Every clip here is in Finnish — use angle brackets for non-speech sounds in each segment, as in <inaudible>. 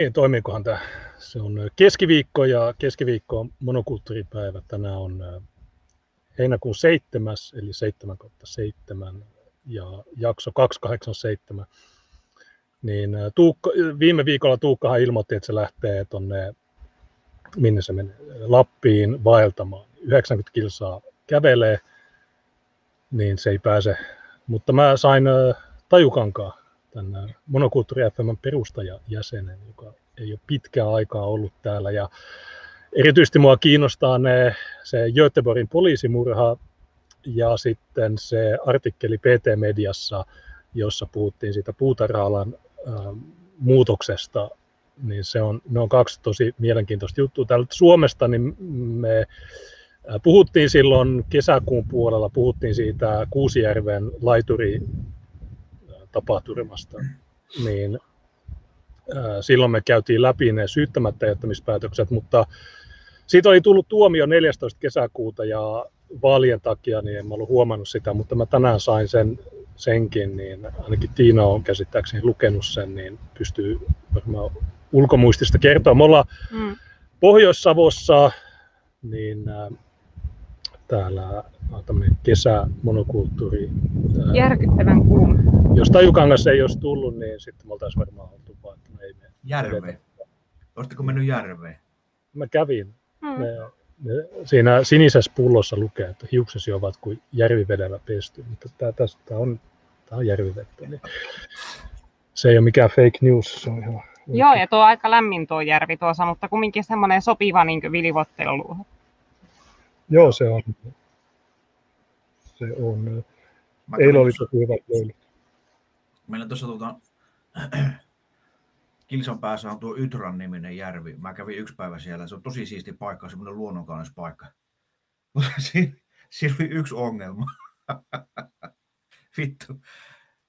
Ei, toimiikohan tämä? Se on keskiviikko ja keskiviikko on monokulttuuripäivä. Tänään on heinäkuun 7. eli 7 7 ja jakso 287. Niin Tuukka, viime viikolla Tuukkahan ilmoitti, että se lähtee tuonne, minne se menee, Lappiin vaeltamaan. 90 kilsaa kävelee, niin se ei pääse. Mutta mä sain Tajukankaa, tämän Monokulttuuri FM perustajajäsenen, joka ei ole pitkää aikaa ollut täällä. Ja erityisesti mua kiinnostaa ne, se Göteborgin poliisimurha ja sitten se artikkeli PT-mediassa, jossa puhuttiin siitä puutarhaalan äh, muutoksesta, niin se on, ne on kaksi tosi mielenkiintoista juttua. Täältä Suomesta niin me puhuttiin silloin kesäkuun puolella, puhuttiin siitä Kuusijärven laituri tapaturmasta, niin silloin me käytiin läpi ne syyttämättä jättämispäätökset, mutta siitä oli tullut tuomio 14. kesäkuuta ja vaalien takia niin en mä ollut huomannut sitä, mutta mä tänään sain sen, senkin, niin ainakin Tiina on käsittääkseni lukenut sen, niin pystyy varmaan ulkomuistista kertoa. Me ollaan mm. Pohjois-Savossa, niin täällä on tämmöinen kesämonokulttuuri. Järkyttävän kuuma. Jos Tajukangas ei olisi tullut, niin sitten me oltaisiin varmaan oltu vaan, että me ei mene. Järve. Oletteko mennyt järveen? Mä kävin. Mm. Ne, ne, siinä sinisessä pullossa lukee, että hiuksesi ovat kuin järvivedellä pesty, mutta tämä, tästä on, tämä on järvivettä. Niin se ei ole mikään fake news, se on ihan Joo, ja tuo on aika lämmin tuo järvi tuossa, mutta kumminkin semmoinen sopiva niin vilivottelu. Joo, se on. Se on. Eilen oli tosi hyvä löyly. Meillä tuossa tuota, <clears throat> Kilson päässä on tuo Ytran niminen järvi. Mä kävin yksi päivä siellä. Se on tosi siisti paikka, semmoinen luonnonkaunis paikka. Mutta <laughs> siinä, siinä oli yksi ongelma. <laughs> Vittu,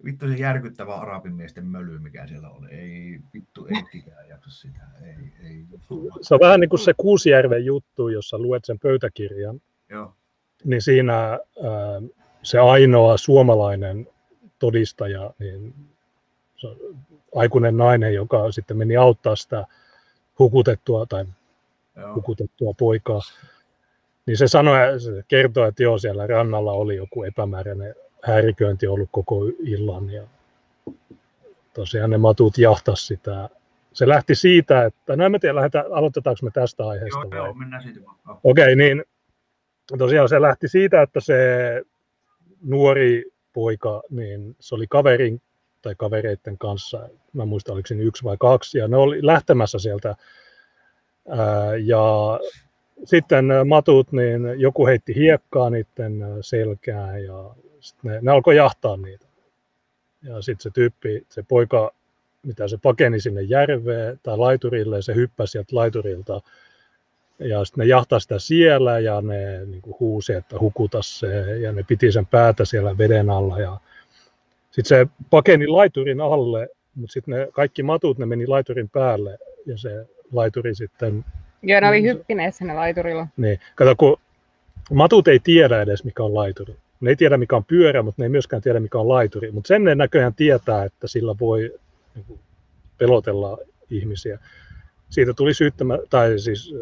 vittu se järkyttävä arabimiesten möly, mikä siellä oli. Ei, vittu, ei tikään jaksa sitä. Ei, ei. Se on vähän niin kuin se Kuusijärven juttu, jossa luet sen pöytäkirjan. Joo. Niin siinä ää, se ainoa suomalainen todistaja, niin se on aikuinen nainen, joka sitten meni auttaa sitä hukutettua tai joo. hukutettua poikaa. Niin se sanoi, se kertoi, että joo, siellä rannalla oli joku epämääräinen häiriköinti ollut koko illan ja tosiaan ne matut jahtas sitä. Se lähti siitä, että, no en tiedä, lähdetään, aloitetaanko me tästä aiheesta joo, vai? Joo, mennään siitä vaan. Okei, okay, niin tosiaan se lähti siitä, että se nuori poika, niin se oli kaverin tai kavereiden kanssa, mä muistan oliko siinä yksi vai kaksi, ja ne oli lähtemässä sieltä. Ää, ja sitten matut, niin joku heitti hiekkaa niiden selkään ja sitten ne, ne alkoi jahtaa niitä. Ja sitten se tyyppi, se poika, mitä se pakeni sinne järveen tai laiturille, se hyppäsi sieltä laiturilta. Ja sitten ne jahtaa sitä siellä ja ne niin kuin huusi, että hukuta se. Ja ne piti sen päätä siellä veden alla. Ja sitten se pakeni laiturin alle, mutta sitten ne kaikki matut, ne meni laiturin päälle. Ja se laituri sitten... Joo, ne oli hyppineet sinne laiturilla. Niin, kato kun matut ei tiedä edes mikä on laituri. Ne ei tiedä, mikä on pyörä, mutta ne ei myöskään tiedä, mikä on laituri. Mutta sen ne näköjään tietää, että sillä voi niin pelotella ihmisiä. Siitä tuli syyttämä, tai siis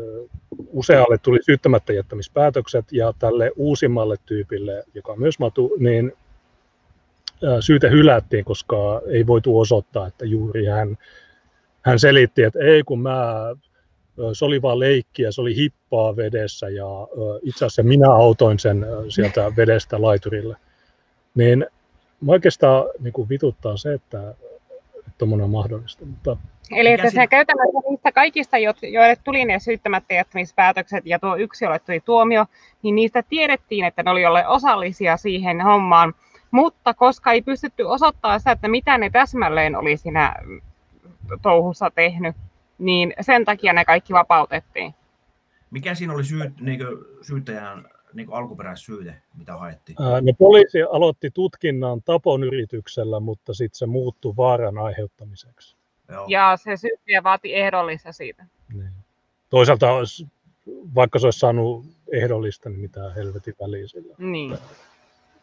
usealle tuli syyttämättä jättämispäätökset, ja tälle uusimmalle tyypille, joka on myös matu, niin syyte hylättiin, koska ei voitu osoittaa, että juuri hän, hän selitti, että ei kun mä se oli vaan leikkiä, se oli hippaa vedessä ja itse asiassa minä autoin sen sieltä vedestä laiturille. Niin mä oikeastaan niin kuin vituttaa se, että tuommoinen on mahdollista. Mutta... Eli että se käytännössä niistä kaikista, joille tuli ne syyttämättä jättämispäätökset ja tuo yksi, jolle tuli tuomio, niin niistä tiedettiin, että ne oli olleet osallisia siihen hommaan, mutta koska ei pystytty osoittamaan sitä, että mitä ne täsmälleen oli siinä touhussa tehnyt, niin sen takia ne kaikki vapautettiin. Mikä siinä oli syy, niin syyttäjän niin alkuperäissyyte, mitä haettiin? Ää, no poliisi aloitti tutkinnan tapon yrityksellä, mutta sitten se muuttui vaaran aiheuttamiseksi. Joo. Ja se syyttäjä vaati ehdollista siitä. Niin. Toisaalta olisi, vaikka se olisi saanut ehdollista, niin mitä helvetin väliä sillä. Niin.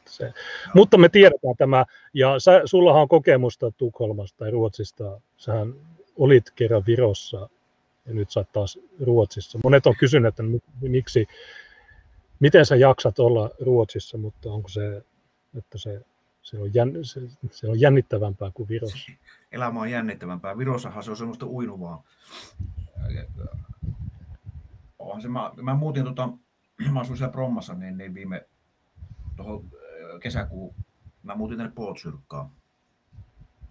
Se. Mutta me tiedetään tämä, ja sä, sullahan on kokemusta Tukholmasta tai Ruotsista. Sähän olit kerran Virossa ja nyt sä taas Ruotsissa. Monet on kysynyt, että miksi, miten sä jaksat olla Ruotsissa, mutta onko se, että se, se, on, jänn, se, se on jännittävämpää kuin Virossa? Elämä on jännittävämpää. Virossahan se on semmoista uinuvaa. Se, mä, mä muutin, tota, mä asuin siellä Prommassa niin, niin viime tuohon kesäkuun, mä muutin tänne Pootsyrkkaan.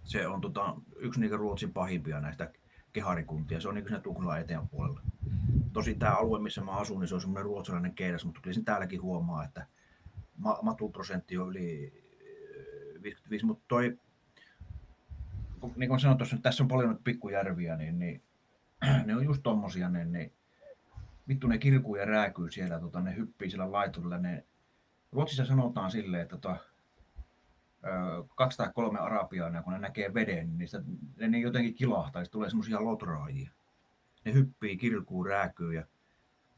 Se on tota, yksi niitä Ruotsin pahimpia näistä keharikuntia. Se on niin siinä eteen puolella. Tosi tämä alue, missä mä asun, niin se on semmoinen ruotsalainen keidas, mutta kyllä täälläkin huomaa, että matuprosentti on yli 55, mutta toi, niin kuin sanoin tuossa, tässä on paljon nyt pikkujärviä, niin, niin <clears throat> ne on just tommosia, niin, niin vittu ne kirkuu ja rääkyy siellä, tota, ne hyppii siellä laiturilla. Ne, Ruotsissa sanotaan silleen, että tota, kaksi tai kolme arabiaa, kun ne näkee veden, niin niistä, ne, ne jotenkin kilahtaa, niin tulee semmoisia lotraajia. Ne hyppii, kirkuu, rääkyy ja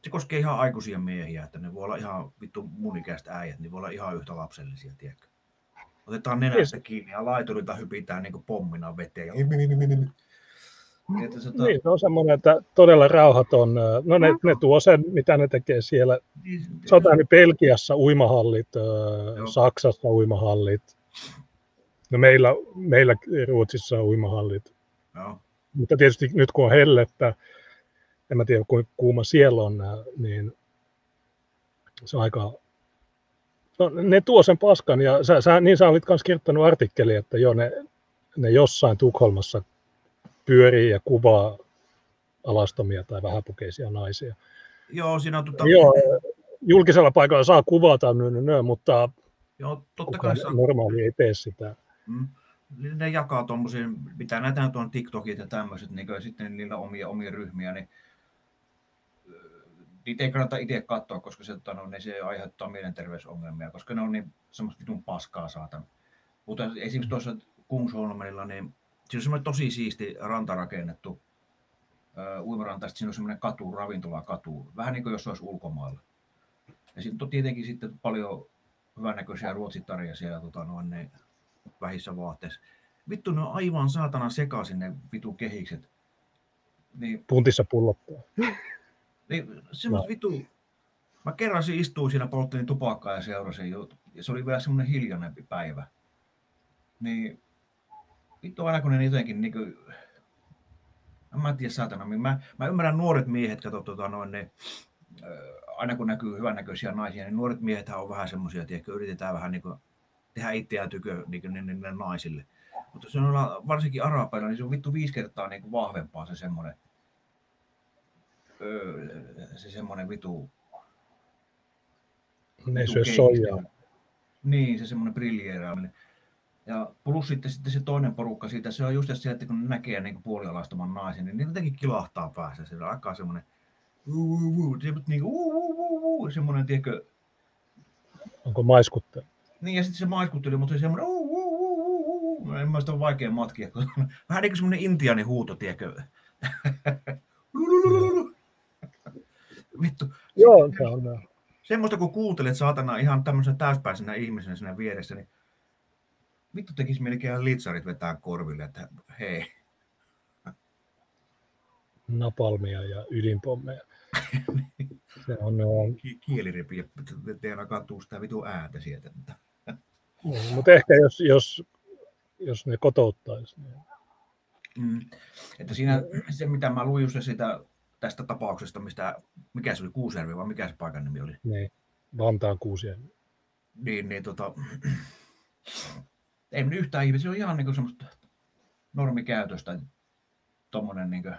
se koskee ihan aikuisia miehiä, että ne voi olla ihan vittu munikäistä äijät, niin voi olla ihan yhtä lapsellisia, tiedätkö? Otetaan nenästä kiinni ja laiturilta hypitään niin pommina veteen. Ja... Niin, että se, to... niin, se on semmoinen, että todella rauhaton. No ne, ne tuo sen, mitä ne tekee siellä. Niin, Sanotaan niin Belgiassa uimahallit, Joo. Saksassa uimahallit. No meillä, meillä Ruotsissa on uimahallit. Joo. Mutta tietysti nyt kun on hellettä, en mä tiedä kuinka kuuma siellä on, niin se on aika... No, ne tuo sen paskan ja sä, sä, niin sä olit myös kirjoittanut artikkeli, että joo, ne, ne jossain Tukholmassa pyörii ja kuvaa alastomia tai vähäpukeisia naisia. Joo, siinä on tuota... Joo, julkisella paikalla saa kuvata, mutta Joo, totta kai saa... normaali ei tee sitä. Mm. Ne jakaa tuommoisia, mitä näitä on TikTokit ja tämmöiset, niin sitten niillä omia, omia ryhmiä, niin niitä ei kannata itse katsoa, koska se, tota, no, niin se aiheuttaa mielenterveysongelmia, koska ne on niin semmoista vitun paskaa saatan. Mutta esimerkiksi tuossa Kungsholmenilla, niin siinä on semmoinen tosi siisti ranta rakennettu uimaranta, siinä on semmoinen katu, ravintolakatu, vähän niin kuin jos olisi ulkomailla. Ja sitten on tietenkin sitten paljon hyvännäköisiä ruotsittaria siellä tota, noin, ne vähissä vaatteissa. Vittu, ne on aivan saatana sekaisin ne vitu kehikset. Niin, Puntissa pullottaa. Niin, semmoista no. vitu... Mä kerran istuin siinä, polttelin tupakkaa ja seurasin, ja se oli vielä semmoinen hiljainen päivä. Niin vittu aina kun ne jotenkin niin kuin, mä en tiedä saatana, mä, mä ymmärrän nuoret miehet, kato tota noin ne, aina kun näkyy hyvännäköisiä naisia, niin nuoret miehet on vähän semmoisia, että yritetään vähän niin kuin, tehdä itseään tykö niin kuin, ne, ne, naisille. Mutta se on varsinkin arabeilla, niin se on vittu viisi kertaa niin kuin vahvempaa se semmoinen, se semmoinen vitu... Ne syö soijaa. Niin, se semmoinen briljeeraaminen. Ja plus sitten, sitten se toinen porukka siitä, se on just se, että kun näkee niin puolialastoman naisen, niin jotenkin kilahtaa päässä. Se on aika semmoinen, niin kuin, semmoinen, tiedätkö... Onko maiskuttelu? Niin, ja sitten se maiskutteli, mutta se semmoinen, en mä sitä ole vaikea matkia. Vähän niin kuin semmoinen intiaani huuto, tiedätkö? Vittu. Joo, se on. Semmoista kun kuuntelet saatana ihan tämmöisen täyspäisenä ihmisenä siinä vieressä, niin vittu tekisi melkein litsarit vetää korville, että hei. Napalmia ja ydinpommeja. Se on, Kieliripi, ettei ainakaan tuu sitä vitu ääntä sieltä. Mm, mutta ehkä jos, jos, jos ne kotouttaisi. Niin... Mm. Että siinä se, mitä mä luin just sitä, tästä tapauksesta, mistä, mikä se oli, Kuusjärvi vai mikä se paikan nimi oli? Niin, Vantaan Kuusjärvi. Niin, niin tota, <clears throat> ei yhtään ihme, se on ihan niin semmoista normikäytöstä, tuommoinen niin kuin...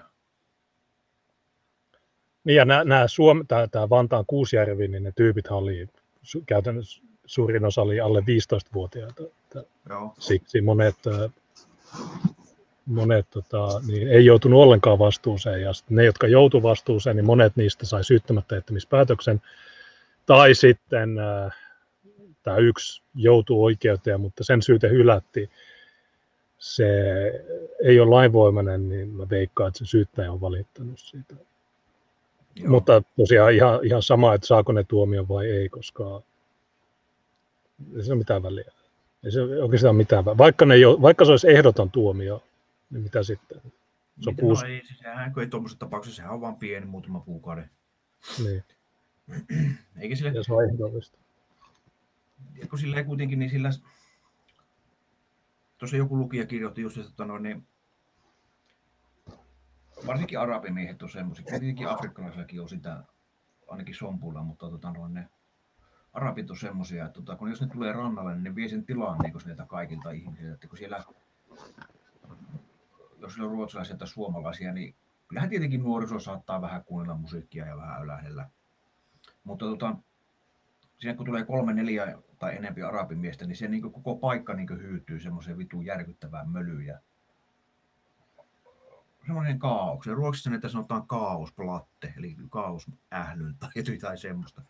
Niin ja nämä, nämä Suom, tämä, tämä Vantaan Kuusjärvi, niin ne tyypit oli käytännössä suurin osa oli alle 15-vuotiaita. Joo. Siksi monet, monet tota, niin ei joutunut ollenkaan vastuuseen. Ja ne, jotka joutuivat vastuuseen, niin monet niistä sai syyttämättä jättämispäätöksen. Tai sitten tämä yksi joutuu oikeuteen, mutta sen syyte hylättiin. Se ei ole lainvoimainen, niin mä veikkaan, että se syyttäjä on valittanut siitä. Joo. Mutta tosiaan ihan, ihan sama, että saako ne tuomion vai ei, koska ei se ole mitään väliä. Ei se oikeastaan mitään väliä. Vaikka, ne ei ole, vaikka se olisi ehdoton tuomio, niin mitä sitten? Se on Miten- puus. No ei, siis sehän, kun ei tuommoisessa tapauksessa, sehän on vain pieni muutama kuukauden. Niin, <clears throat> Eikä sille, ja se on ehdollista. kun sillä kuitenkin, niin sillä... Tuossa joku lukija kirjoitti just, että no, niin, varsinkin arabimiehet on semmoisia, tietenkin afrikkalaisillakin on sitä, ainakin sompuilla, mutta tota, no, ne arabit on semmoisia, että tota, kun jos ne tulee rannalle, niin ne vie sen tilan niin sieltä kaikilta ihmisiltä, että kun siellä, jos on ruotsalaisia tai suomalaisia, niin kyllähän tietenkin nuoriso saattaa vähän kuunnella musiikkia ja vähän ylähdellä. Mutta tota, siinä kun tulee kolme, neljä tai enempi arabimiestä, niin se niin koko paikka niin hyytyy semmoiseen vitun järkyttävään mölyyn. Semmoinen kaaos. Ja ruotsissa näitä sanotaan kaosplatte, eli kaosählyntä tai semmoista.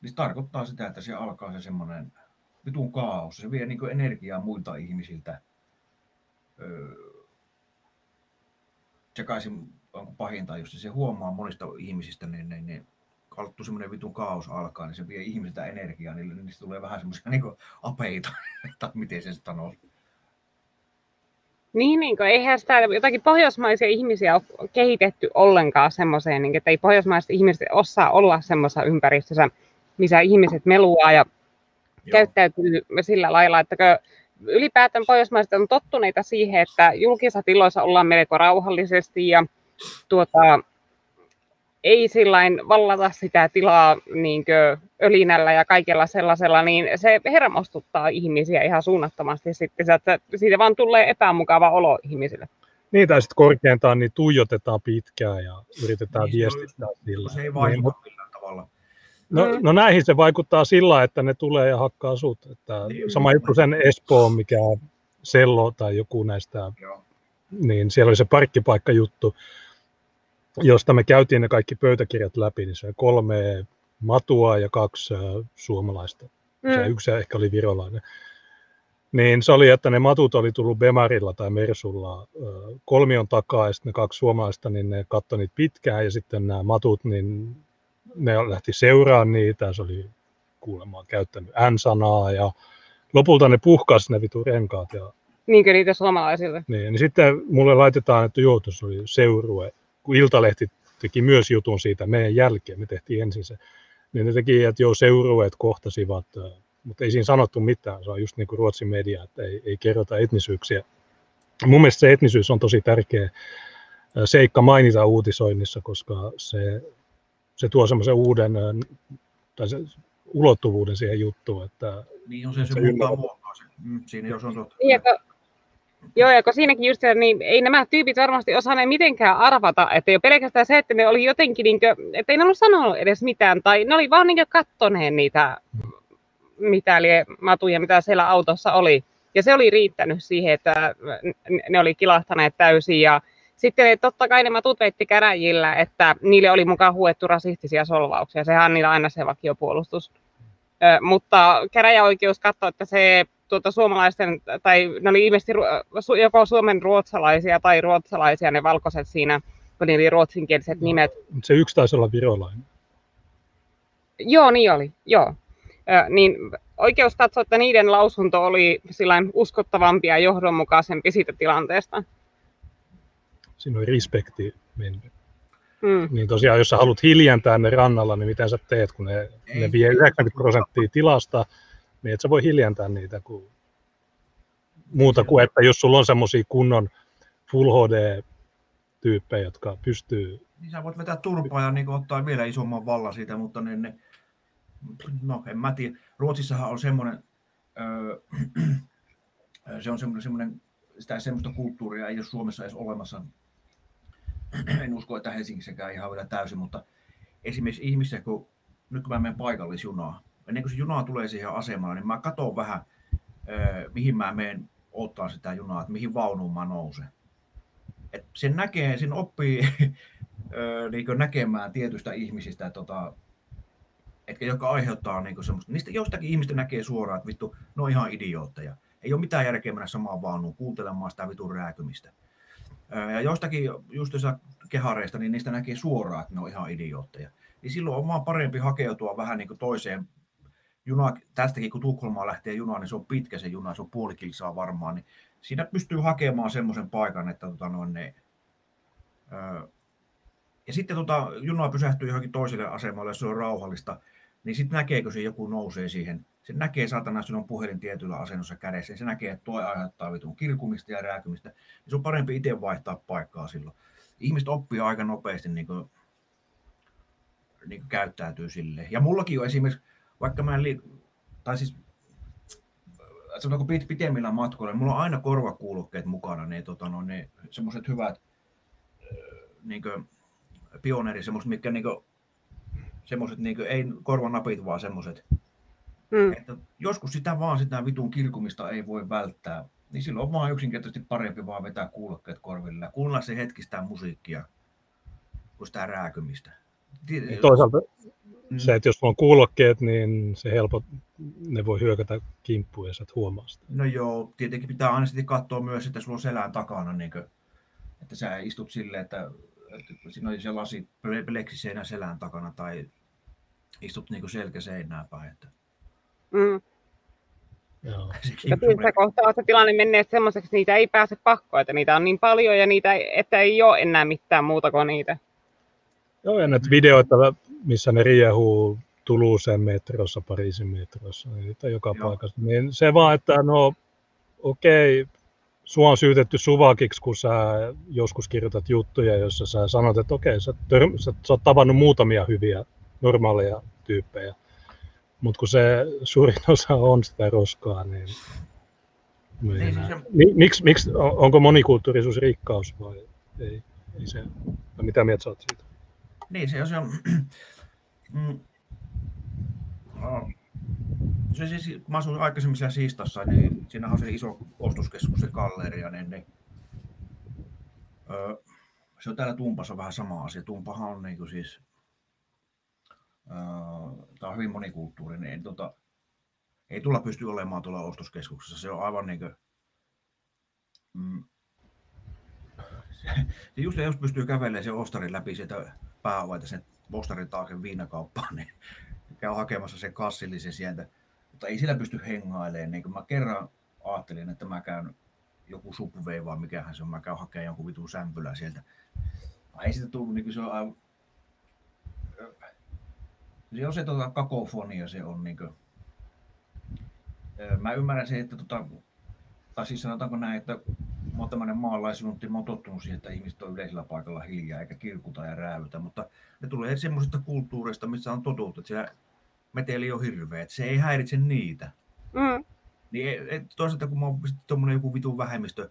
Niin se tarkoittaa sitä, että se alkaa se semmoinen vitun kaos. Se vie niin energiaa muilta ihmisiltä. Öö, sekaisin onko pahinta, jos se huomaa monista ihmisistä, niin, niin, niin kalttu semmoinen vitun kaos alkaa, niin se vie ihmisiltä energiaa, niin niistä tulee vähän semmoisia niin apeita, <laughs> tai miten se sanoo. Niin, niin kuin, eihän sitä jotakin pohjoismaisia ihmisiä ole kehitetty ollenkaan semmoiseen, niin, että ei pohjoismaiset ihmiset osaa olla semmoisessa ympäristössä, missä ihmiset meluaa ja Joo. käyttäytyy sillä lailla, että ylipäätään pohjoismaiset on tottuneita siihen, että julkisissa tiloissa ollaan melko rauhallisesti ja tuota, ei sillain vallata sitä tilaa niin ölinällä ja kaikella sellaisella, niin se hermostuttaa ihmisiä ihan suunnattomasti sitten, että siitä vaan tulee epämukava olo ihmisille. Niin, tai sitten korkeintaan niin tuijotetaan pitkään ja yritetään Niin, se on- viestittää sillä. Se ei Niin, vaikuta mut- millään tavalla. No, Mm. no näihin se vaikuttaa sillä, että ne tulee ja hakkaa sut. Että Niin. sama juttu sen Espoon, mikä Sello tai joku näistä, Joo. niin siellä oli se parkkipaikkajuttu, josta me käytiin ne kaikki pöytäkirjat läpi, niin se oli kolme matua ja kaksi äh, suomalaista. Se Mm. yksi ehkä oli virolainen. Niin se oli, että ne matut oli tullut Bemarilla tai Mersulla ö, kolmion takaa ja sitten ne kaksi suomalaista, niin ne katsoi niitä pitkään ja sitten nämä matut, niin ne lähti seuraamaan niitä. Se oli kuulemma käyttänyt N-sanaa ja lopulta ne puhkas ne vitu renkaat. Ja, Niinkö niitä suomalaisilta? niin, niin sitten mulle laitetaan, että joo, tuossa oli seurue, kun Iltalehti teki myös jutun siitä meidän jälkeen, me tehtiin ensin se, niin ne teki, että joo, seurueet kohtasivat, mutta ei siinä sanottu mitään, se on just niin kuin Ruotsin media, että ei, ei kerrota etnisyyksiä. Mun mielestä se etnisyys on tosi tärkeä seikka mainita uutisoinnissa, koska se, se tuo semmoisen uuden tai se, ulottuvuuden siihen juttuun, että Niin on se, se, Se muuttaa muotoa se. Mm, siinä jos on totta. Niin, Joo, ja kun siinäkin just, se, niin ei nämä tyypit varmasti osanneet mitenkään arvata, että jo pelkästään se, että ne oli jotenkin, niin kuin, että ei ne ollut sanonut edes mitään, tai ne oli vaan niin kattoneen niitä, mitä lie matuja, mitä siellä autossa oli. Ja se oli riittänyt siihen, että ne oli kilahtaneet täysin, ja sitten totta kai ne matut veitti käräjillä, että niille oli mukaan huettu rasistisia solvauksia, sehän on niillä aina se vakiopuolustus. Mutta käräjäoikeus katsoi, että se tuota, suomalaisten, tai ne oli ilmeisesti joko suomen ruotsalaisia tai ruotsalaisia ne valkoiset siinä, kun niillä oli ruotsinkieliset nimet. se yksi taisi olla virolainen. Joo, niin oli, joo. Ö, niin oikeus katsoi, että niiden lausunto oli sillain uskottavampi ja johdonmukaisempi siitä tilanteesta. Siinä oli respekti mennyt. Mm. Niin tosiaan, jos sä haluat hiljentää ne rannalla, niin miten sä teet, kun ne, ne vie 90 prosenttia tilasta, niin et sä voi hiljentää niitä kuin muuta kuin, että jos sulla on semmoisia kunnon Full HD-tyyppejä, jotka pystyy, Niin sä voit vetää turpaa ja niin ottaa vielä isomman vallan siitä, mutta ne, ne no en mä tiedä. Ruotsissahan on semmoinen, öö, <clears throat> se on semmoinen, semmoinen sitä semmoista kulttuuria ei ole Suomessa edes olemassa. En usko, että Helsingissäkään ihan vielä täysin, mutta esimerkiksi ihmisiä, kun nyt kun mä menen paikallisjunaan, ennen kuin se juna tulee siihen asemalle, niin mä katson vähän, mihin mä menen ottaa sitä junaa, että mihin vaunuun mä nousen. Et sen näkee, sen oppii <laughs> niin näkemään tietystä ihmisistä, että tota, etkä, jotka aiheuttaa niin semmoista. Niistä jostakin ihmistä näkee suoraan, että vittu, ne on ihan idiootteja. Ei ole mitään järkeä mennä samaan vaunuun kuuntelemaan sitä vitun rääkymistä. Ja jostakin just kehareista, niin niistä näkee suoraan, että ne on ihan idiootteja. Niin silloin on vaan parempi hakeutua vähän niin toiseen juna, tästäkin kun Tukholmaan lähtee juna, niin se on pitkä se juna, se on puoli kilsaa varmaan, niin siinä pystyy hakemaan semmoisen paikan, että tota noin, ne, Ja sitten tota, junaa pysähtyy johonkin toiselle asemalle, jos se on rauhallista, niin sitten näkeekö se joku nousee siihen. Se näkee satana, jos on puhelin tietyllä asennossa kädessä, niin se näkee, että tuo aiheuttaa vitun kirkumista ja rääkymistä. Niin se on parempi itse vaihtaa paikkaa silloin. Ihmiset oppii aika nopeasti niin kuin, niin kuin käyttäytyy sille. Ja mullakin on esimerkiksi, vaikka mä en li... tai siis sanotaanko pit, pitemmillä matkoilla, niin mulla on aina korvakuulokkeet mukana, niin, tota, no, niin semmoiset hyvät niin kuin, pioneeri, semmoiset, mitkä niin kuin, semmoiset, niin kuin, ei korvanapit, vaan semmoiset. Mm. Että joskus sitä vaan sitä vitun kirkumista ei voi välttää, niin silloin on vaan yksinkertaisesti parempi vaan vetää kuulokkeet korville ja kuunnella se hetki sitä musiikkia kuin sitä rääkymistä. Niin toisaalta mm. se, että jos on kuulokkeet, niin se helpot, ne voi hyökätä kimppuun ja sä et huomaa sitä. No joo, tietenkin pitää aina sitten katsoa myös, että sulla on selän takana, niin kuin, että sä istut silleen, että, että siinä on se lasi pleksiseinä selän takana tai istut niin selkä seinää päin. Että... Mm. Joo. <laughs> Ja missä kohtaa se tilanne menee semmoiseksi, että niitä ei pääse pakkoon, että niitä on niin paljon ja niitä, että ei ole enää mitään muuta kuin niitä. Joo, ja näitä videoita, missä ne riehuu Tuluuseen metrossa, Pariisin metrossa, niin niitä joka Joo. paikassa. Niin se vaan, että no okei, okay, sua on syytetty suvakiksi, kun sä joskus kirjoitat juttuja, joissa sä sanot, että okei, okay, sä, tör- sä, sä oot tavannut muutamia hyviä normaaleja tyyppejä. Mutta kun se suurin <laughs> osa on sitä roskaa, niin, niin se... miksi, miksi, onko monikulttuurisuus rikkaus vai ei? ei se, mitä mieltä sä oot siitä? Niin, se on se, <clears throat> mm, oh. se siis, mä asuin aikaisemmin siellä Siistassa, niin siinä on se iso ostoskeskus, se galleria, niin, niin öö, se on täällä Tumpassa vähän sama asia. Tumpahan on niin kuin siis tämä on hyvin monikulttuurinen, ei, tota, ei tulla pysty olemaan tuolla ostoskeskuksessa. Se on aivan niin kuin, mm, <laughs> se, just jos pystyy kävelemään sen ostarin läpi sieltä pääovalta sen ostarin taakse viinakauppaan, niin käy hakemassa sen kassillisen sieltä. Mutta ei sillä pysty hengailemaan. Niin mä kerran ajattelin, että mä käyn joku subway vai mikähän se on, mä käyn hakemaan jonkun vitun sämpylä sieltä. Ei sitä tullut, niin se on aivan se on se tota, kakofonia, se on niin kuin, mä ymmärrän se, että tota, tai siis sanotaanko näin, että mä oon tämmöinen maalaisuntti, mä oon tottunut siihen, että ihmiset on yleisellä paikalla hiljaa eikä kirkuta ja räävytä, mutta ne tulee semmoisesta kulttuurista, missä on totuttu, että siellä meteli on hirveä, että se ei häiritse niitä. Mm. Niin et, toisaalta kun mä oon tuommoinen joku vitun vähemmistö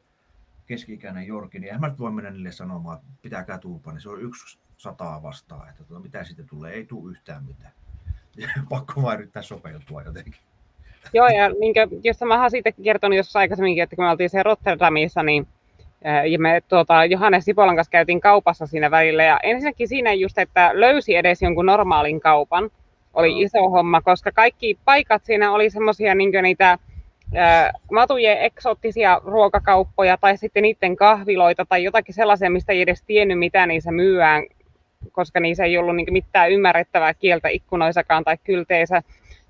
keski-ikäinen Jorki, niin en mä nyt voi mennä niille sanomaan, että pitäkää tuupa, niin se on yksi sataa vastaan, että tuota, mitä sitten tulee, ei tule yhtään mitään. <laughs> Pakko vain yrittää sopeutua jotenkin. Joo, ja kuin, jos mä oon siitäkin kertonut jossain aikaisemminkin, että kun me oltiin se Rotterdamissa, niin ja me tuota, Johannes Sipolan kanssa käytiin kaupassa siinä välillä. Ja ensinnäkin siinä just, että löysi edes jonkun normaalin kaupan, oli no. iso homma, koska kaikki paikat siinä oli semmoisia niin niitä matujen eksoottisia ruokakauppoja tai sitten niiden kahviloita tai jotakin sellaisia, mistä ei edes tiennyt, mitä niissä myyään koska niissä ei ollut niin mitään ymmärrettävää kieltä ikkunoissakaan tai kylteissä.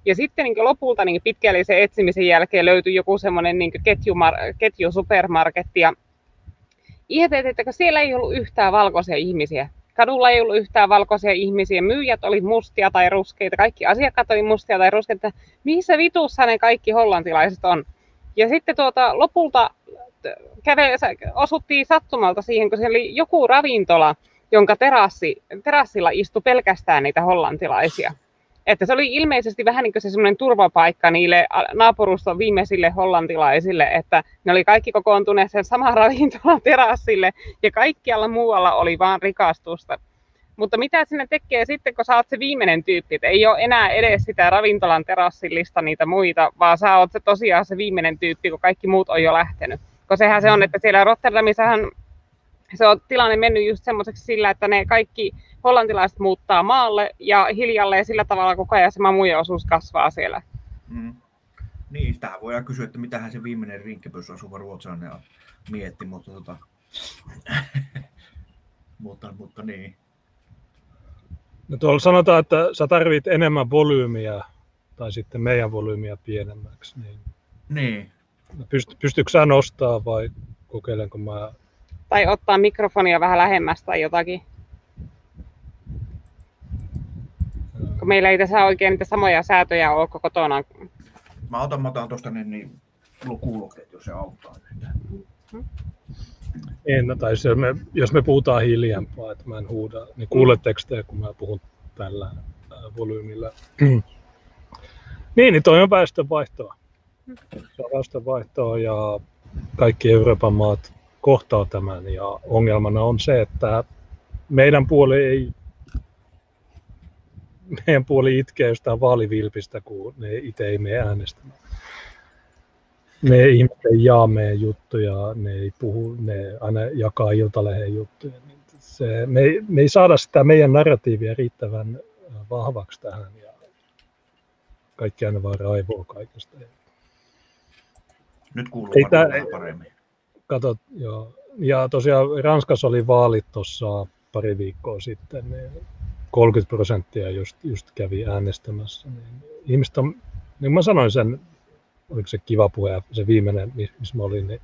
Ja sitten niin lopulta niin pitkällisen etsimisen jälkeen löytyi joku semmoinen niin ketjumar- ketjusupermarketti. Ja ihmeteltiin, että siellä ei ollut yhtään valkoisia ihmisiä. Kadulla ei ollut yhtään valkoisia ihmisiä. Myyjät oli mustia tai ruskeita. Kaikki asiakkaat oli mustia tai ruskeita. Missä vitussa ne kaikki hollantilaiset on? Ja sitten tuota, lopulta käve, osuttiin sattumalta siihen, kun siellä oli joku ravintola, jonka terassi, terassilla istui pelkästään niitä hollantilaisia. Että se oli ilmeisesti vähän niin kuin se semmoinen turvapaikka niille naapuruston viimeisille hollantilaisille, että ne oli kaikki kokoontuneet sen saman <laughs> ravintolan terassille ja kaikkialla muualla oli vaan rikastusta. Mutta mitä sinne tekee sitten, kun sä oot se viimeinen tyyppi, että ei ole enää edes sitä ravintolan terassillista niitä muita, vaan sä oot se tosiaan se viimeinen tyyppi, kun kaikki muut on jo lähtenyt. Koska sehän se on, että siellä Rotterdamissahan se on tilanne mennyt just semmoiseksi sillä, että ne kaikki hollantilaiset muuttaa maalle ja hiljalleen sillä tavalla koko ajan se mamujen osuus kasvaa siellä. Mm. Niin, sitähän voidaan kysyä, että mitähän se viimeinen rinkkepössä asuva ruotsalainen mietti, mutta, tota... <laughs> mutta, mutta niin. No tuolla sanotaan, että sä tarvit enemmän volyymiä tai sitten meidän volyymiä pienemmäksi. Niin. niin. Pyst, pystytkö sä nostaa vai kokeilenko mä Tai ottaa mikrofonia vähän lähemmästä tai jotakin. Kun meillä ei tässä oikein niitä samoja säätöjä ole kotona. Mä otan, mä otan tuosta niin, niin kuulokkeet, jos se auttaa. En, no, tai jos me, jos me puhutaan hiljempaa, että mä en huuda, niin kuuletteko te, kun mä puhun tällä äh, volyymilla? <clears throat> niin, niin toi on väestönvaihtoa. Se on väestönvaihtoa ja kaikki Euroopan maat kohtaa tämän ja ongelmana on se, että meidän puoli ei meidän puoli itkee jostain vaalivilpistä, kun ne itse ei mene äänestämään ne ihmiset ei jaa meidän juttuja, ne ei puhu, ne aina jakaa iltalehden juttuja. Niin se, me, ei, me ei saada sitä meidän narratiivia riittävän vahvaksi tähän ja kaikki aina vaan raivoo kaikesta. Nyt kuuluu ei tää, paremmin. Kato, joo. Ja tosiaan Ranskassa oli vaalit tuossa pari viikkoa sitten, niin 30 prosenttia just, just kävi äänestämässä. Niin ihmiset on, niin mä sanoin sen oliko se kiva puhe, se viimeinen, missä mä olin, niin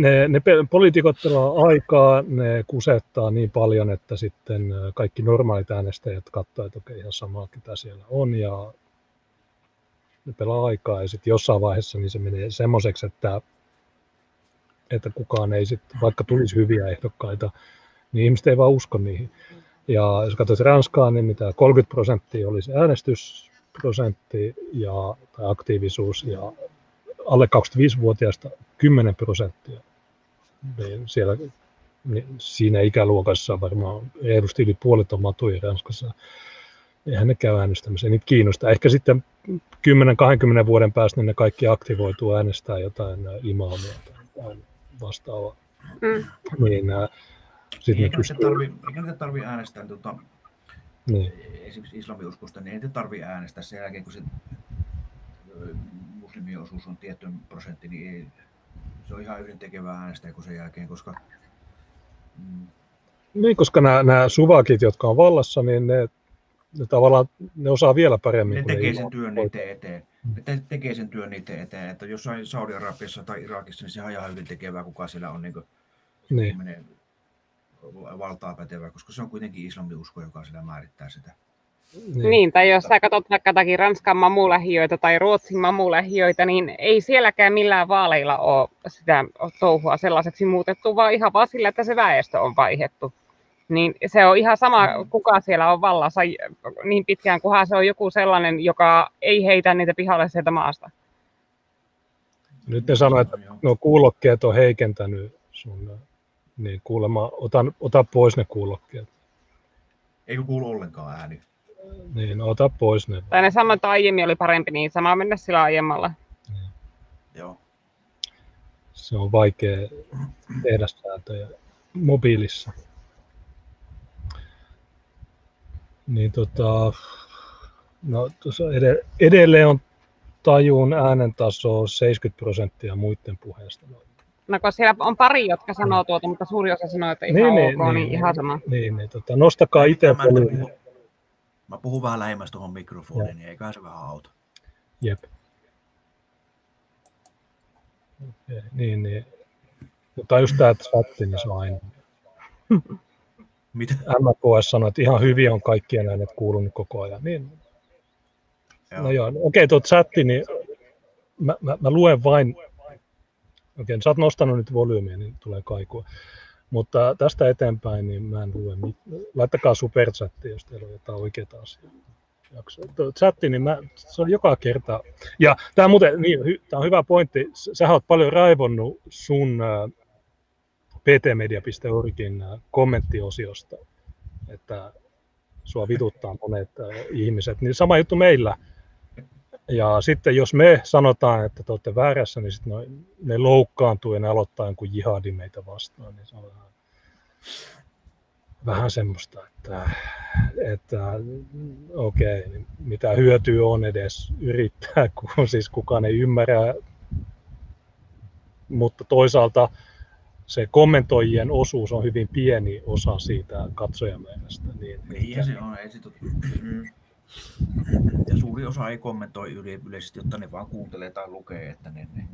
ne, ne poliitikot pelaa aikaa, ne kusettaa niin paljon, että sitten kaikki normaalit äänestäjät katsovat, että okei, ihan sama, mitä siellä on, ja ne pelaa aikaa, ja sitten jossain vaiheessa niin se menee semmoiseksi, että, että kukaan ei sitten, vaikka tulisi hyviä ehdokkaita, niin ihmiset ei vaan usko niihin. Ja jos katsot Ranskaa, niin mitä 30 prosenttia oli se äänestys, prosentti ja, tai aktiivisuus ja alle 25-vuotiaista 10 prosenttia. Niin siellä, niin siinä ikäluokassa varmaan edusti yli puolet on matuja Ranskassa. Eihän ne käy äänestämässä, ei niitä kiinnosta. Ehkä sitten 10-20 vuoden päästä niin ne kaikki aktivoituu äänestää jotain imaamia tai vastaavaa. Mm. Niin, sitten eikä, pystyy... tarvi, eikä niitä tarvitse äänestää tuota, niin. esimerkiksi islamiuskosta, niin ei te tarvitse äänestää sen jälkeen, kun se muslimien osuus on tietty prosentti, niin ei, se on ihan yhden tekevää äänestää kuin sen jälkeen, koska... Mm. Niin, koska nämä, nämä suvakit, jotka on vallassa, niin ne, ne tavallaan ne osaa vielä paremmin. Ne tekee ne sen työn niiden eteen. Ne te, tekee sen työn niiden eteen, että jossain Saudi-Arabiassa tai Irakissa, niin se on ihan hyvin tekevää, kuka siellä on niin kuin, niin valtaa pätevä, koska se on kuitenkin islamiusko, joka sitä määrittää sitä. Niin. niin, tai jos sä katsot vaikka jotakin Ranskan mamulähiöitä tai Ruotsin mamulähiöitä, niin ei sielläkään millään vaaleilla ole sitä touhua sellaiseksi muutettu, vaan ihan vaan sillä, että se väestö on vaihettu. Niin se on ihan sama, mm. kuka siellä on vallassa niin pitkään, kunhan se on joku sellainen, joka ei heitä niitä pihalle sieltä maasta. Nyt ne sanoo, että no kuulokkeet on heikentänyt sun niin kuulemma, otan, ota pois ne kuulokkeet. Eikö kuulu ollenkaan ääni? Niin, ota pois ne. Tai ne että aiemmin oli parempi, niin sama mennä sillä aiemmalla. Niin. Joo. Se on vaikea tehdä sääntöjä mobiilissa. Niin tota, no tuossa edelleen on tajuun äänen taso 70 prosenttia muiden puheesta. No, No kun siellä on pari, jotka sanoo tuota, mutta suuri osa sanoo, että ihan niin, niin ok, niin, niin, niin ihan sama. Niin, niin tota, nostakaa itse paljon. Mä puhun vähän lähemmäs tuohon mikrofoniin, niin eiköhän se vähän auta. Jep. Okay, niin, niin. Mutta just tämä chatti, niin se on aina. <laughs> Mitä? MKS sanoi, että ihan hyvin on kaikkien äänet kuulunut koko ajan. Niin. Joo. No joo, okei, okay, tuo chatti, niin mä, mä, mä luen vain Okei, sä oot nostanut nyt volyymiä, niin tulee kaikua. Mutta tästä eteenpäin, niin mä en lue. Laittakaa superchatti, jos teillä on jotain oikeita asiaa. Chatti, niin mä, se on joka kerta. Ja tämä, muuten, niin, tämä on hyvä pointti. Sä oot paljon raivonnut sun ptmedia.orgin kommenttiosiosta, että sua vituttaa monet ihmiset. Niin sama juttu meillä ja sitten jos me sanotaan, että te olette väärässä, niin sitten ne, loukkaantuu ja ne aloittaa jonkun jihadin meitä vastaan. Niin se on vähän, vähän semmoista, että, että okei, okay, niin mitä hyötyä on edes yrittää, <laughs> kun siis kukaan ei ymmärrä. Mutta toisaalta se kommentoijien osuus on hyvin pieni osa siitä katsojamäärästä. Niin, niin se on. Ei ole... Mm ja suuri osa ei kommentoi yleisesti, jotta ne vaan kuuntelee tai lukee, että ne, ne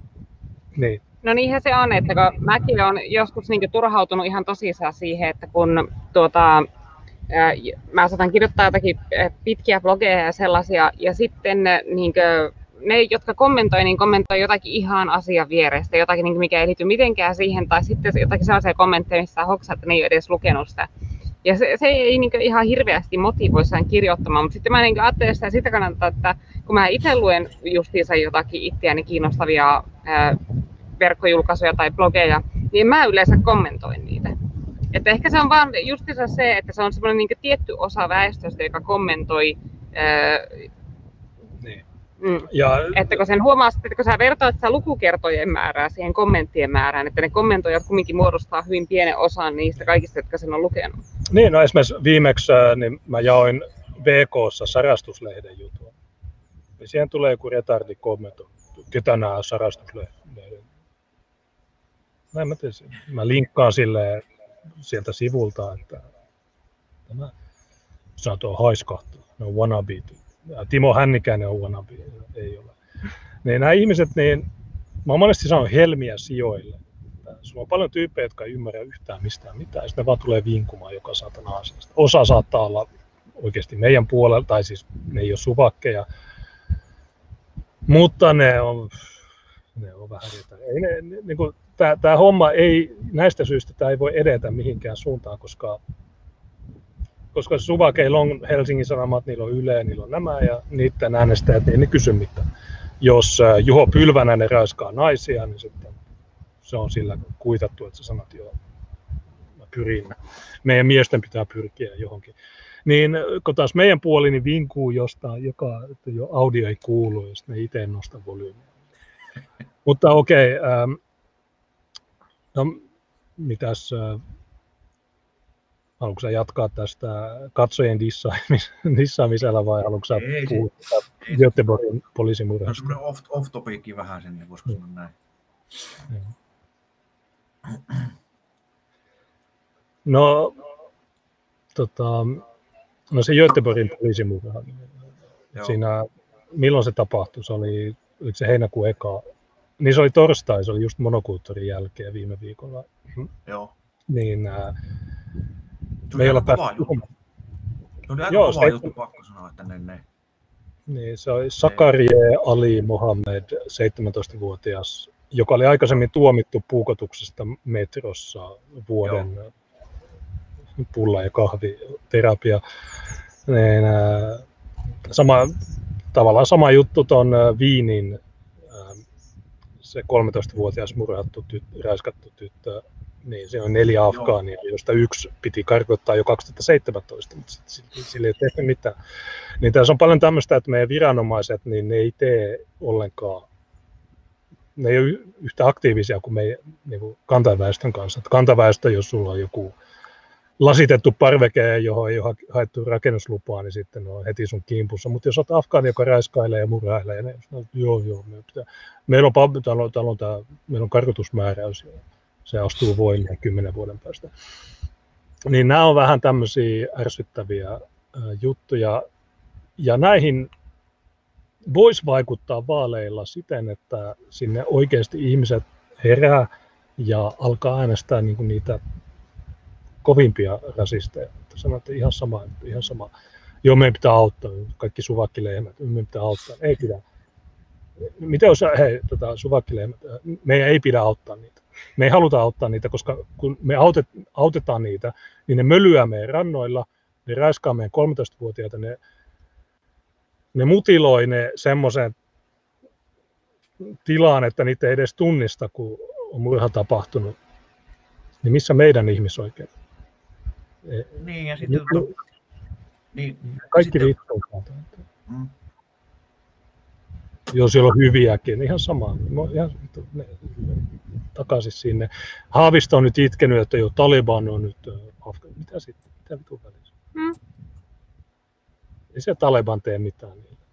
Niin. No niinhän se on, että kun mäkin olen joskus niin turhautunut ihan tosissaan siihen, että kun tuota, mä saatan kirjoittaa jotakin pitkiä blogeja ja sellaisia, ja sitten niin kuin, ne, jotka kommentoi, niin kommentoi jotakin ihan asian vierestä, jotakin, niin mikä ei liity mitenkään siihen, tai sitten jotakin sellaisia kommentteja, missä hoksaa, että ne ei ole edes lukenut sitä. Ja se, se ei niin ihan hirveästi motivoi sen kirjoittamaan, mutta sitten mä niin ajattelen sitä sitä kannalta, että kun mä itse luen justiinsa jotakin itseäni kiinnostavia ää, verkkojulkaisuja tai blogeja, niin mä yleensä kommentoin niitä. Että ehkä se on vaan justiinsa se, että se on semmoinen niin tietty osa väestöstä, joka kommentoi ää, Niin. Mm. Ja Että kun sen huomaa, että kun sä vertaat sitä lukukertojen määrää siihen kommenttien määrään, että ne kommentoijat kumminkin muodostaa hyvin pienen osan niistä kaikista, jotka sen on lukenut. Niin, no esimerkiksi viimeksi äh, niin mä jaoin VKssa sarastuslehden jutun. Ja siihen tulee joku retardi kommentoi, ketä nämä sarastuslehden. Mä, mä, tiedä, mä linkkaan sille sieltä sivulta, että tämä sanotaan haiskahtaa, ne on wannabe. Ja Timo Hännikäinen on wannabe, ei ole. Niin nämä ihmiset, niin mä monesti sanonut helmiä sijoille. Sulla on paljon tyyppejä, jotka ei ymmärrä yhtään mistään mitään, ja sitten ne vaan tulee vinkumaan joka saatana asiasta. Osa saattaa olla oikeasti meidän puolella, tai siis ne ei ole suvakkeja, mutta ne on, ne on vähän. Ei ne, ne, niin kuin, tämä, tämä homma ei, näistä syistä tämä ei voi edetä mihinkään suuntaan, koska koska suvakeilla on Helsingin Sanomat, niillä on Yle, niillä on nämä ja niiden äänestäjät ei ne kysy mitään. Jos äh, Juho Pylvänäinen raiskaa naisia, niin sitten se on sillä kuitattu, että sä sanot jo, mä pyrin. Meidän miesten pitää pyrkiä johonkin. Niin kun taas meidän puoli niin vinkuu jostain, joka että jo audio ei kuulu, ja sitten ne itse nosta volyymiä. <laughs> Mutta okei, okay, ähm, no mitäs, äh, haluatko sä jatkaa tästä katsojien dissaamisella vai haluatko sä Ei, puhua. Göteborgin poliisimurhasta? semmoinen off, off topicki vähän sinne, voisiko sanoa näin. No, tota, no se Göteborgin poliisimurha, Joo. siinä, milloin se tapahtui? Se oli, oliko se heinäkuun eka? Niin se oli torstai, se oli just monokulttuurin jälkeen viime viikolla. Joo. Niin ää, Se me ei olla päästy. Se oli aika Joo, kova se- juttu, pakko sanoa, että ne, ne. Niin, se oli Sakarie Ali Mohammed, 17-vuotias, joka oli aikaisemmin tuomittu puukotuksesta metrossa vuoden pulla- ja kahviterapia. Niin, ää, sama, tavallaan sama juttu tuon Viinin ää, se 13-vuotias murhattu, tyt, raiskattu tyttö, niin se on neljä afgaania, josta yksi piti karkottaa jo 2017, mutta sit, sit, sille ei tehty mitään. Niin tässä on paljon tämmöistä, että meidän viranomaiset, niin ne ei tee ollenkaan, ne ei ole yhtä aktiivisia kuin meidän niin kuin kantaväestön kanssa. Että kantaväestö, jos sulla on joku lasitettu parveke, johon ei ole ha- haettu rakennuslupaa, niin sitten ne on heti sun kimpussa. Mutta jos olet afgaani, joka raiskailee ja murhailee, ne sanoo, että joo, joo, me pitää. Meillä on, pab- täällä on, täällä on, tää, meillä on karkotusmääräys, se astuu voimaan kymmenen vuoden päästä. Niin nämä on vähän tämmöisiä ärsyttäviä juttuja, ja näihin voisi vaikuttaa vaaleilla siten, että sinne oikeasti ihmiset herää ja alkaa äänestää niin kuin niitä kovimpia rasisteja. Sanoo, että ihan sama, ihan sama. Joo, meidän pitää auttaa, kaikki suvakkilehmät, meidän pitää auttaa. Ei pidä. Miten jos, hei, tota, suvakkilehmät, meidän ei pidä auttaa niitä. Me ei haluta auttaa niitä, koska kun me autet, autetaan niitä, niin ne mölyää meidän rannoilla, ne raiskaa meidän 13-vuotiaita, ne, ne mutiloi ne semmoiseen tilaan, että niitä ei edes tunnista, kun on murha tapahtunut. Niin missä meidän ihmisoikeudet? E- Niin, ja sitten... Nyt- Niin, Kaikki sitten- riittää. Mm. Jos siellä on hyviäkin, niin ihan sama. No, ihan, ne, takaisin sinne. Haavisto on nyt itkenyt, että jo Taliban on nyt äh, Afgan. Mitä sitten? Mitä vitun välissä? Mm. Ei se Taliban tee mitään niille.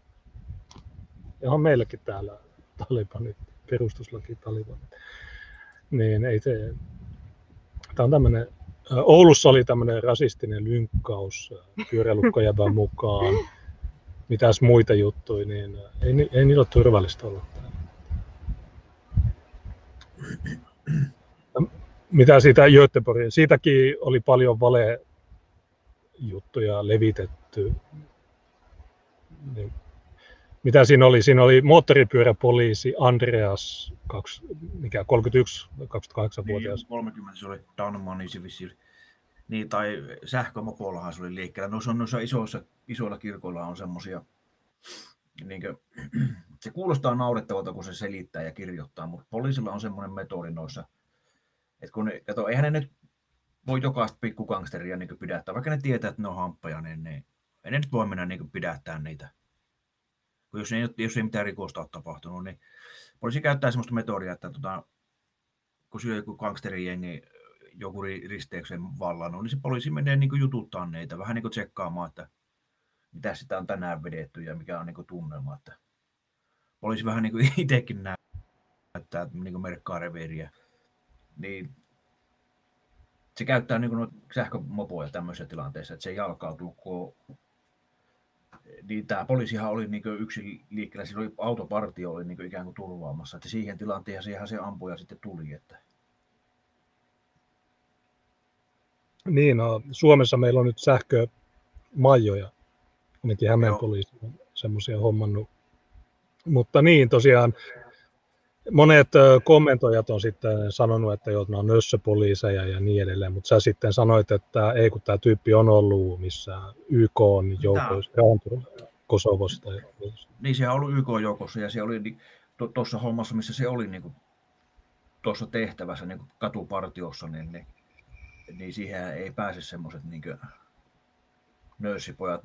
Ja on meilläkin täällä Talibanit, perustuslaki Taliban. Niin ei se... Tämä on tämmöinen Oulussa oli tämmöinen rasistinen lynkkaus pyöräilukkojävän mukaan. Mitäs muita juttuja, niin ei, ei niillä ole turvallista olla täällä. Mitä siitä Göteborgin, siitäkin oli paljon vale juttuja levitetty. Niin, mitä siinä oli? Siinä oli moottoripyöräpoliisi Andreas, 2, mikä 31, 28-vuotias. Niin, 30 se oli Danman, niin se vissi, niin, tai sähkömopollahan se oli liikkeellä. Noissa, noissa isoissa, isoilla kirkoilla on semmoisia, niin <clears throat> se kuulostaa naurettavalta, kun se selittää ja kirjoittaa, mutta poliisilla on semmoinen metodi noissa, että kun kato, eihän ne nyt voi jokaista pikkukangsteria niin pidättää, vaikka ne tietää, että ne on hamppaja, niin, niin ei ne nyt voi mennä niin pidättää niitä. Kun jos ei, jos ei mitään rikosta ole tapahtunut, niin poliisi käyttää sellaista metodia, että tota, kun syö joku gangsterijengi joku risteyksen vallannut, niin se poliisi menee niin jututtaa neitä, vähän niin kuin tsekkaamaan, että mitä sitä on tänään vedetty ja mikä on niin tunnelma. Että poliisi vähän <laughs> niin itsekin näyttää, niin merkkaa reveriä. Niin se käyttää niin sähkömopoja tämmöisissä tilanteissa, että se jalkautuu, kun niin tämä poliisihan oli niin yksi liikkeellä, sillä oli autopartio oli niin ikään kuin turvaamassa, että siihen tilanteeseen se ampuja sitten tuli. Että... Niin, no, Suomessa meillä on nyt sähkömajoja, ainakin Hämeen poliisi on semmoisia hommannut. Mutta niin, tosiaan monet kommentoijat on sitten sanonut, että joo, ne on nössöpoliiseja ja niin edelleen, mutta sä sitten sanoit, että ei kun tämä tyyppi on ollut missä YK on joukoissa, Kosovosta. Ja... Niin, se on ollut YK joukossa ja se oli tuossa hommassa, missä se oli niin tuossa tehtävässä niin katupartiossa, niin, niin, niin siihen ei pääse semmoiset niin nössipojat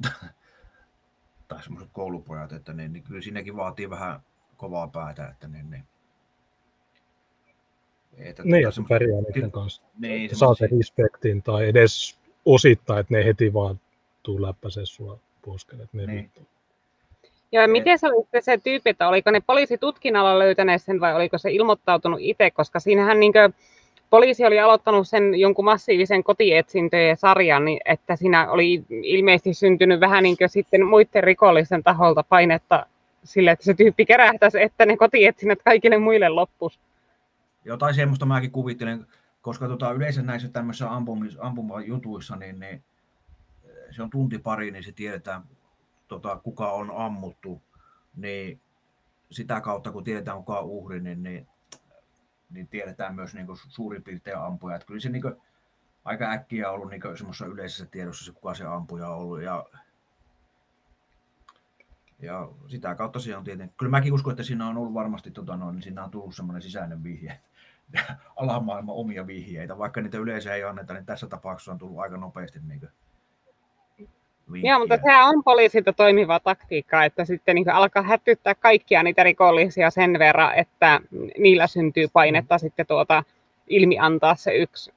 tai semmoiset koulupojat, että niin, niin kyllä siinäkin vaatii vähän kovaa päätä, että niin, niin että niin, tuota, pärjää niiden kanssa. Niin, saa sen respektin tai edes osittain, että ne heti vaan tuu läppäseen sua poskelle. Niin. Joo, miten se oli se tyyppi, että oliko ne poliisitutkinnalla löytäneet sen vai oliko se ilmoittautunut itse, koska siinähän niin kuin, poliisi oli aloittanut sen jonkun massiivisen kotietsintöjen sarjan, niin että siinä oli ilmeisesti syntynyt vähän niin kuin sitten muiden rikollisen taholta painetta sille, että se tyyppi kerähtäisi, että ne kotietsinnät kaikille muille loppus. Jotain semmoista mäkin kuvittelen, koska tota, yleensä näissä tämmöisissä ampumajutuissa, niin, niin se on tunti pari, niin se tiedetään, tota, kuka on ammuttu, niin sitä kautta, kun tiedetään kuka on uhri, niin, niin, niin tiedetään myös niin suurin piirtein ampuja. Että kyllä se niin kuin, aika äkkiä ollut niin semmoisessa yleisessä tiedossa se, kuka se ampuja on ollut. Ja, ja sitä kautta se on tietenkin. Kyllä mäkin uskon, että siinä on ollut varmasti, tota noin, niin siinä on tullut semmoinen sisäinen vihje <laughs> alamaailman omia vihjeitä. Vaikka niitä yleensä ei anneta, niin tässä tapauksessa on tullut aika nopeasti niin Joo, mutta tämä on poliisilta toimiva taktiikka, että sitten niin alkaa hätyttää kaikkia niitä rikollisia sen verran, että niillä syntyy painetta mm. sitten tuota ilmi antaa se yksi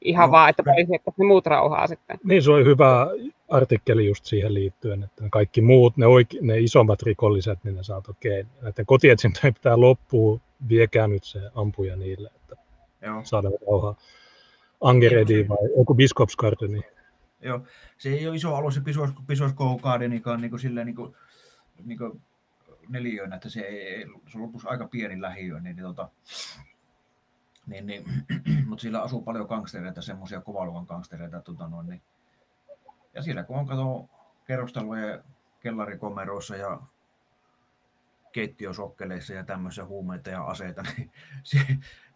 ihan no, vaan, että poliisi että ne muut rauhaa sitten. Niin, se on hyvä artikkeli just siihen liittyen, että kaikki muut, ne, oike- ne isommat rikolliset, niin ne saat okei, okay, näiden kotietsintöjen pitää loppua, viekää nyt se ampuja niille, että Joo. saadaan rauhaa. Angeredi vai joku Biskopskartu, niin Joo, se ei ole iso alue se pisos, pisoskoukaadenikaan niin kuin silleen niin kuin, niin kuin neliöön, että se, ei, se on lopussa aika pieni lähiö, niin, niin, tota, niin, niin <clears throat> mutta sillä asuu paljon gangstereita, semmoisia kovaluvan gangstereita, tota noin, niin, ja siellä kun on kato kerrostaloja kellarikomeroissa ja keittiösokkeleissa ja tämmöisiä huumeita ja aseita, <laughs> niin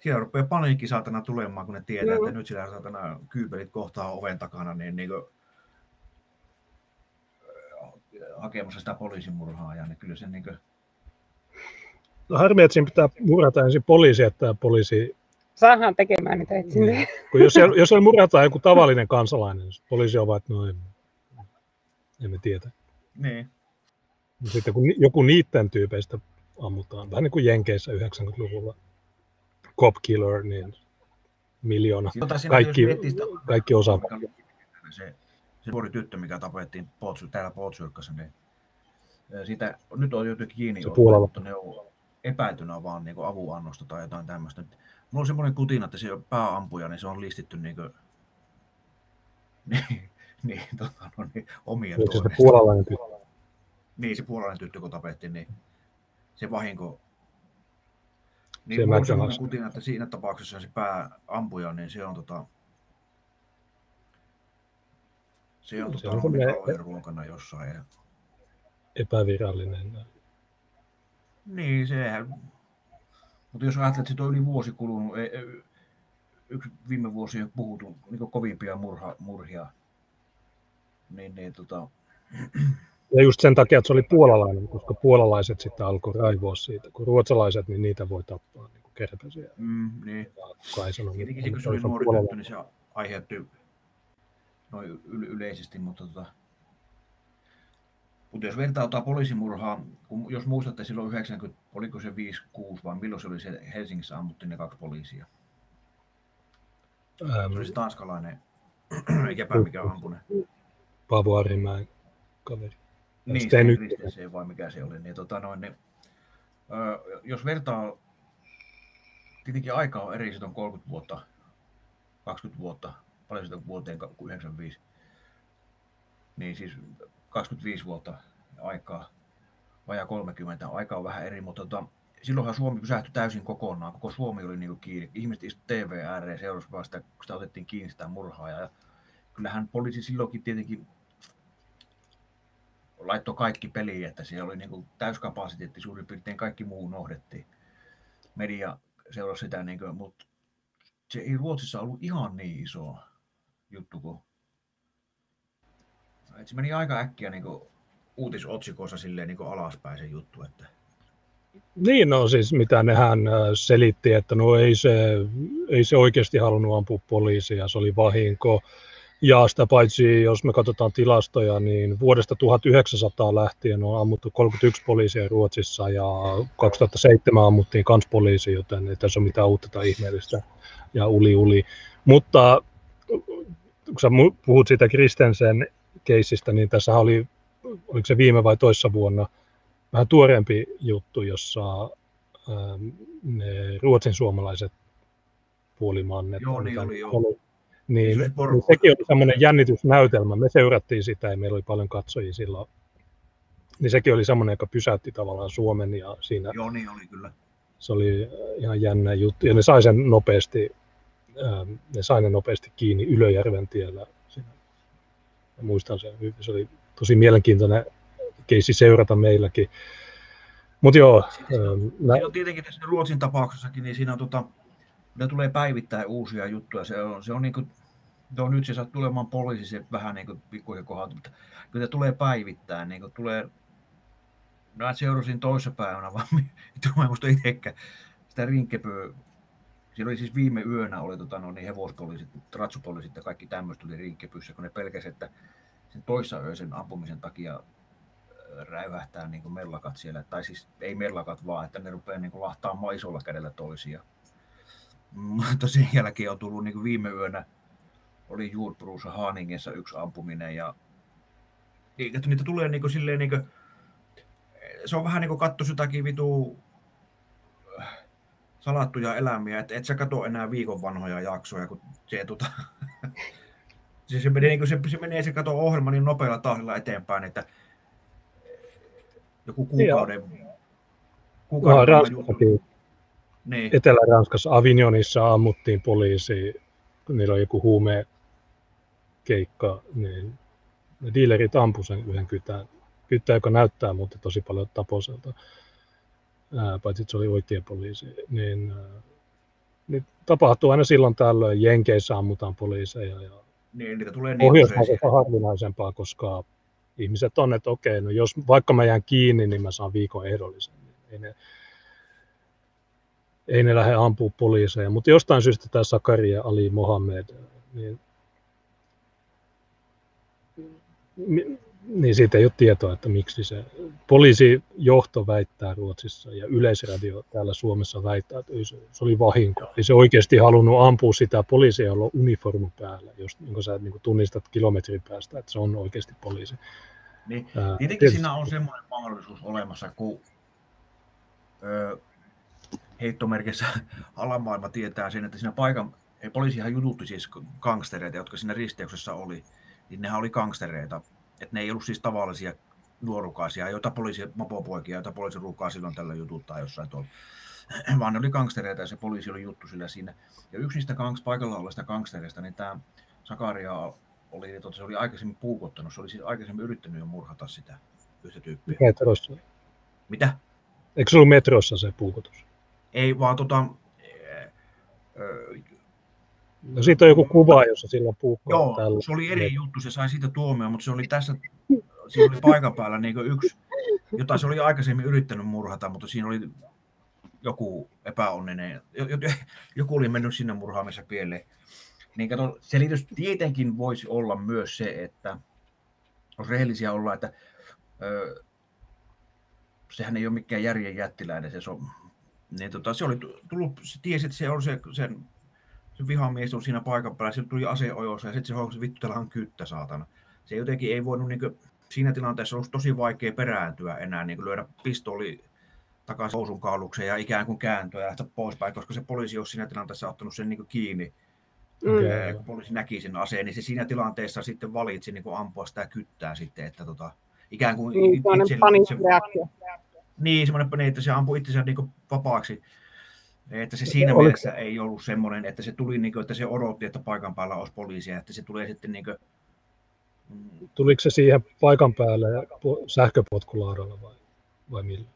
siellä rupeaa paniikki saatana tulemaan, kun ne tietää, että nyt siellä saatana kyypelit kohtaa oven takana, niin, niin kuin, hakemassa sitä poliisimurhaa. Ja niin kyllä se niin kuin... No harmi, että siinä pitää murata ensin poliisi, että poliisi... Saadaan tekemään niitä etsintöjä. Niin. Kun jos, siellä, jos siellä murataan joku tavallinen kansalainen, niin poliisi on vain, että no emme, emme tiedä. Niin. Sitten kun joku niiden tyypeistä ammutaan, vähän niin kuin Jenkeissä 90-luvulla, Cop Killer, niin miljoona, kaikki, kaikki osa. Se, se nuori tyttö, mikä tapettiin Potsu, täällä Potsyrkassa, niin sitä, nyt on jotenkin kiinni, se mutta ne on epäiltynä vaan niin avunannosta tai jotain tämmöistä. Mulla on semmoinen kutina, että se on pääampuja, niin se on listitty niin kuin, <laughs> niin, niin, tota, no, niin omien Oliko se puolalainen tyttö? Niin, se puolalainen tyttö kun tapettiin, niin se vahinko Niin mulla on kutina, että siinä tapauksessa se pääampuja, niin se on tota, se on, se tota, on ruokana jossain. Ja... Epävirallinen. Niin, sehän. Mutta jos ajattelet, että on yli vuosi kulunut, ei, yksi viime vuosi on puhuttu niin kovimpia murha, murhia, niin, niin tota... Ja just sen takia, että se oli puolalainen, koska puolalaiset sitten alkoi raivoa siitä, kun ruotsalaiset, niin niitä voi tappaa niin kertaisia. Mm, niin. Kai sanoo, Tietenkin se, kun se oli nuori niin se aiheutti noin yle- yleisesti, mutta tota, mutta jos vertaa poliisimurhaa, kun jos muistatte silloin 90, oliko se 5-6 vai milloin se oli se Helsingissä ammuttiin ne kaksi poliisia? Ähm, se oli se tanskalainen, <clears throat> eikäpä mikä ampune. Paavo Arimäen kaveri. Niin, se nyt... se vai mikä se oli. Niin, tota noin, niin, ö, jos vertaa, tietenkin aika on eri, se on 30 vuotta, 20 vuotta, paljon sitä vuoteen 95. Niin siis 25 vuotta aikaa, vajaa 30, aika on vähän eri, mutta tota, silloinhan Suomi pysähtyi täysin kokonaan, koko Suomi oli niin kiinni. Ihmiset istuivat TV ääreen seurasivat sitä, kun sitä otettiin kiinni sitä murhaa. Ja kyllähän poliisi silloinkin tietenkin laittoi kaikki peliin, että siellä oli niin täyskapasiteetti, suurin piirtein kaikki muu unohdettiin. Media seurasi sitä, niin kuin, mutta se ei Ruotsissa ollut ihan niin iso juttu kuin et se meni aika äkkiä niin kuin uutisotsikossa silleen niin kuin alaspäin se juttu. Että... Niin, no siis mitä nehän selitti, että no ei se, ei se oikeasti halunnut ampua poliisia, se oli vahinko. Ja sitä paitsi, jos me katsotaan tilastoja, niin vuodesta 1900 lähtien on ammuttu 31 poliisia Ruotsissa ja 2007 ammuttiin kans poliisi, joten ei tässä ole mitään uutta tai ihmeellistä ja uli uli. Mutta kun sä puhut siitä Kristensen keisistä, niin tässä oli, oliko se viime vai toissa vuonna, vähän tuoreempi juttu, jossa ähm, ne ruotsin suomalaiset puolimannet. Joo, niin oli, joo. Niin, niin sekin oli semmoinen jännitysnäytelmä. Me seurattiin sitä ja meillä oli paljon katsojia silloin. Niin sekin oli semmoinen, joka pysäytti tavallaan Suomen ja siinä... Joo, niin oli kyllä. Se oli ihan jännä juttu. Ja ne sai sen nopeasti, ähm, ne sai ne nopeasti kiinni Ylöjärven tiellä. Ja muistan sen, se oli tosi mielenkiintoinen keissi seurata meilläkin. Mutta joo. Siis, ähm, nä... on tietenkin tässä Ruotsin tapauksessakin, niin siinä on tota, ne tulee päivittäin uusia juttuja. Se on, se on niin kuin, no nyt se saa tulemaan poliisi se vähän niin kuin kohdalta, mutta kyllä tulee päivittäin, niin kuin tulee, no seurasin toisessa päivänä, vaan <laughs> mä muista itsekään sitä rinkkepöä, siellä oli siis viime yönä oli tota, no, niin hevospoliisit, ratsupoliisit ja kaikki tämmöistä oli rinkkepyssä, kun ne pelkäsivät, että sen toissa yöisen ampumisen takia räyhähtää niin kuin mellakat siellä, tai siis ei mellakat vaan, että ne rupeaa niin kuin lahtaamaan isolla kädellä toisia. <laughs> Mutta sen jälkeen on tullut niin kuin viime yönä, oli Juurpruussa Haaningessa yksi ampuminen ja niin, että niitä tulee niin kuin silleen niin kuin, se on vähän niin kuin katto jotakin vitu äh, salattuja elämiä, että et sä katso enää viikon vanhoja jaksoja, kun se, tuota, <laughs> se, se, menee, niin se, se menee se kato ohjelma niin nopealla tahdilla eteenpäin, että joku kuukauden, kuukauden no, niin. Etelä-Ranskassa Avignonissa ammuttiin poliisi, kun niillä on joku huume keikka, niin ne dealerit ampu sen yhden kytään, kytään joka näyttää mutta tosi paljon taposelta, ää, paitsi että se oli oikea poliisi, niin, ää, niin tapahtuu aina silloin tällöin, Jenkeissä ammutaan poliiseja ja niin, niitä tulee niin on harvinaisempaa, koska ihmiset on, että okei, no jos vaikka mä jään kiinni, niin mä saan viikon ehdollisen. Ei ne, ei ne lähde ampua poliiseja, mutta jostain syystä tämä Sakaria Ali Mohammed, niin, niin siitä ei ole tietoa, että miksi se poliisijohto väittää Ruotsissa ja Yleisradio täällä Suomessa väittää, että se, se oli vahinko. Ei se oikeasti halunnut ampua sitä poliisia, jolla on uniformu päällä, jos niin sä niin tunnistat kilometrin päästä, että se on oikeasti poliisi. Niin, tietenkin siinä on semmoinen mahdollisuus olemassa, kun ö, heittomerkissä <laughs> alamaailma tietää sen, että siinä paikan, ei poliisihan jututti siis gangstereita, jotka siinä risteyksessä oli, niin nehän oli gangstereita, että ne ei ollut siis tavallisia nuorukaisia, joita poliisi, mopopoikia, joita poliisi ruukaa silloin tällä jututtaa jossain tuolla. <clears throat> vaan ne oli gangstereita ja se poliisi oli juttu sillä siinä. Ja yksi niistä gangs, paikalla olleista gangstereista, niin tämä Sakaria oli, tota, se oli aikaisemmin puukottanut, se oli siis aikaisemmin yrittänyt jo murhata sitä yhtä tyyppiä. Metrossa. Mitä? Eikö se ollut metrossa se puukotus? Ei, vaan tota, No siitä on joku kuva, jossa sillä on puukko. Joo, tällä. se oli eri juttu, se sai siitä tuomioon, mutta se oli tässä, siinä oli paikan päällä niin yksi, jota se oli aikaisemmin yrittänyt murhata, mutta siinä oli joku epäonninen, joku oli mennyt sinne murhaamassa pieleen. Niin kato, selitys tietenkin voisi olla myös se, että jos rehellisiä olla, että ö, sehän ei ole mikään järjen jättiläinen se so, niin tota, se oli tullut, se tiesi, että se on se, sen, se vihamies on siinä paikan päällä, se tuli aseojossa ja sitten se houkasi vittu on kyttä saatana. Se jotenkin ei voinut niin kuin, siinä tilanteessa olisi tosi vaikea perääntyä enää, niin kuin lyödä pistoli takaisin housun kaulukseen ja ikään kuin kääntyä ja lähteä poispäin, koska se poliisi olisi siinä tilanteessa ottanut sen niin kuin kiinni. Mm. Kun poliisi näki sen aseen, niin se siinä tilanteessa sitten valitsi niin kuin ampua sitä kyttää sitten, että tota, ikään kuin... Niin, itse, itse, niin, semmoinen, niin, että se ampui itsensä niin vapaaksi. Että se siinä Oliko... mielessä ei ollut semmoinen, että se tuli niin kuin, että se odotti, että paikan päällä olisi poliisia, että se tulee sitten niin kuin... Mm. Tuliko se siihen paikan päälle sähköpotkulaudalla vai, vai millä?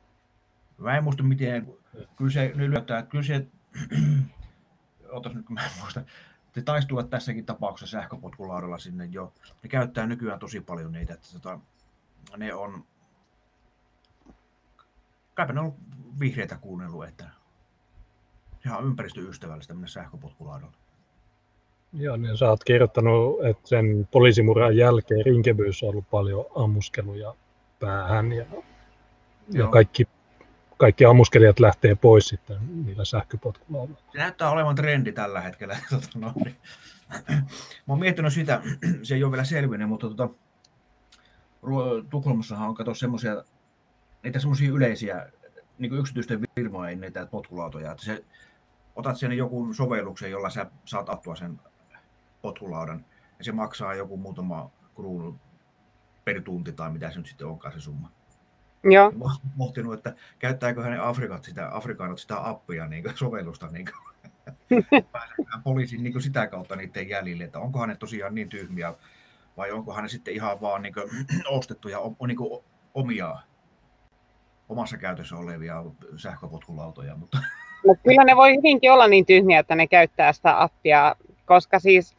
Mä en muista miten, kyllä se yllättää, kyllä se, <clears throat> otas nyt kun mä en muista, se taisi tulla tässäkin tapauksessa sähköpotkulaudalla sinne jo. Ne käyttää nykyään tosi paljon niitä, että tota, ne on, kaipa ne on vihreitä kuunnellut, että ihan ympäristöystävällistä mennä sähköpotkulaudalla. Joo, niin sä oot kirjoittanut, että sen poliisimurhan jälkeen Rinkebyyssä on ollut paljon ammuskeluja päähän ja, ja kaikki, kaikki ammuskelijat lähtee pois sitten niillä sähköpotkulaudoilla. Se näyttää olevan trendi tällä hetkellä. <laughs> Tota, no, niin. Mä oon miettinyt sitä, <clears throat> se ei ole vielä selvinnyt, mutta tota, Tukholmassahan on kato semmoisia niitä semmoisia yleisiä niin kuin yksityisten firmojen niitä potkulautoja, että se, otat sen joku sovelluksen, jolla sä saat attua sen potkulaudan, ja se maksaa joku muutama kruunu per tunti tai mitä se nyt sitten onkaan se summa. Joo. Mä pohtinut, että käyttääkö hänen Afrikat sitä, Afrikaanot sitä appia, niin kuin, sovellusta, <laughs> niin kuin, poliisin niin kuin sitä kautta niiden jäljille, että onkohan ne tosiaan niin tyhmiä vai onkohan ne sitten ihan vaan niin kuin, ostettuja niin kuin, omia omassa käytössä olevia sähköpotkulautoja. Mutta... <laughs> No, kyllä ne voi hyvinkin olla niin tyhmiä, että ne käyttää sitä appia, koska siis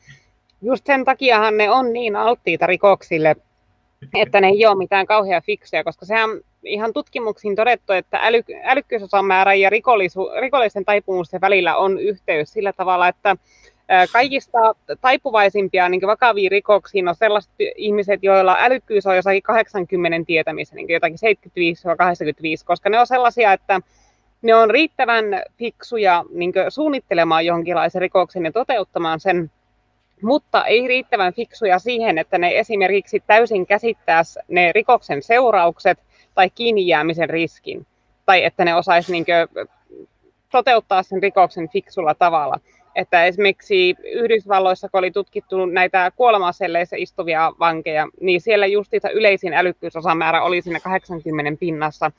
just sen takiahan ne on niin alttiita rikoksille, että ne ei ole mitään kauhean fiksuja, koska sehän ihan tutkimuksiin todettu, että äly, älykkyysosamäärä ja rikollisu, rikollisen taipumusten välillä on yhteys sillä tavalla, että Kaikista taipuvaisimpia niin vakaviin rikoksiin on sellaiset ihmiset, joilla älykkyys on jossakin 80 tietämissä, niin jotakin 75-85, koska ne on sellaisia, että ne on riittävän fiksuja niin suunnittelemaan jonkinlaisen rikoksen ja toteuttamaan sen, mutta ei riittävän fiksuja siihen, että ne esimerkiksi täysin käsittäisi ne rikoksen seuraukset tai kiinni jäämisen riskin, tai että ne osaisi niin toteuttaa sen rikoksen fiksulla tavalla että esimerkiksi Yhdysvalloissa, kun oli tutkittu näitä kuolemaselleissä istuvia vankeja, niin siellä justiinsa yleisin älykkyysosamäärä oli siinä 80 pinnassa.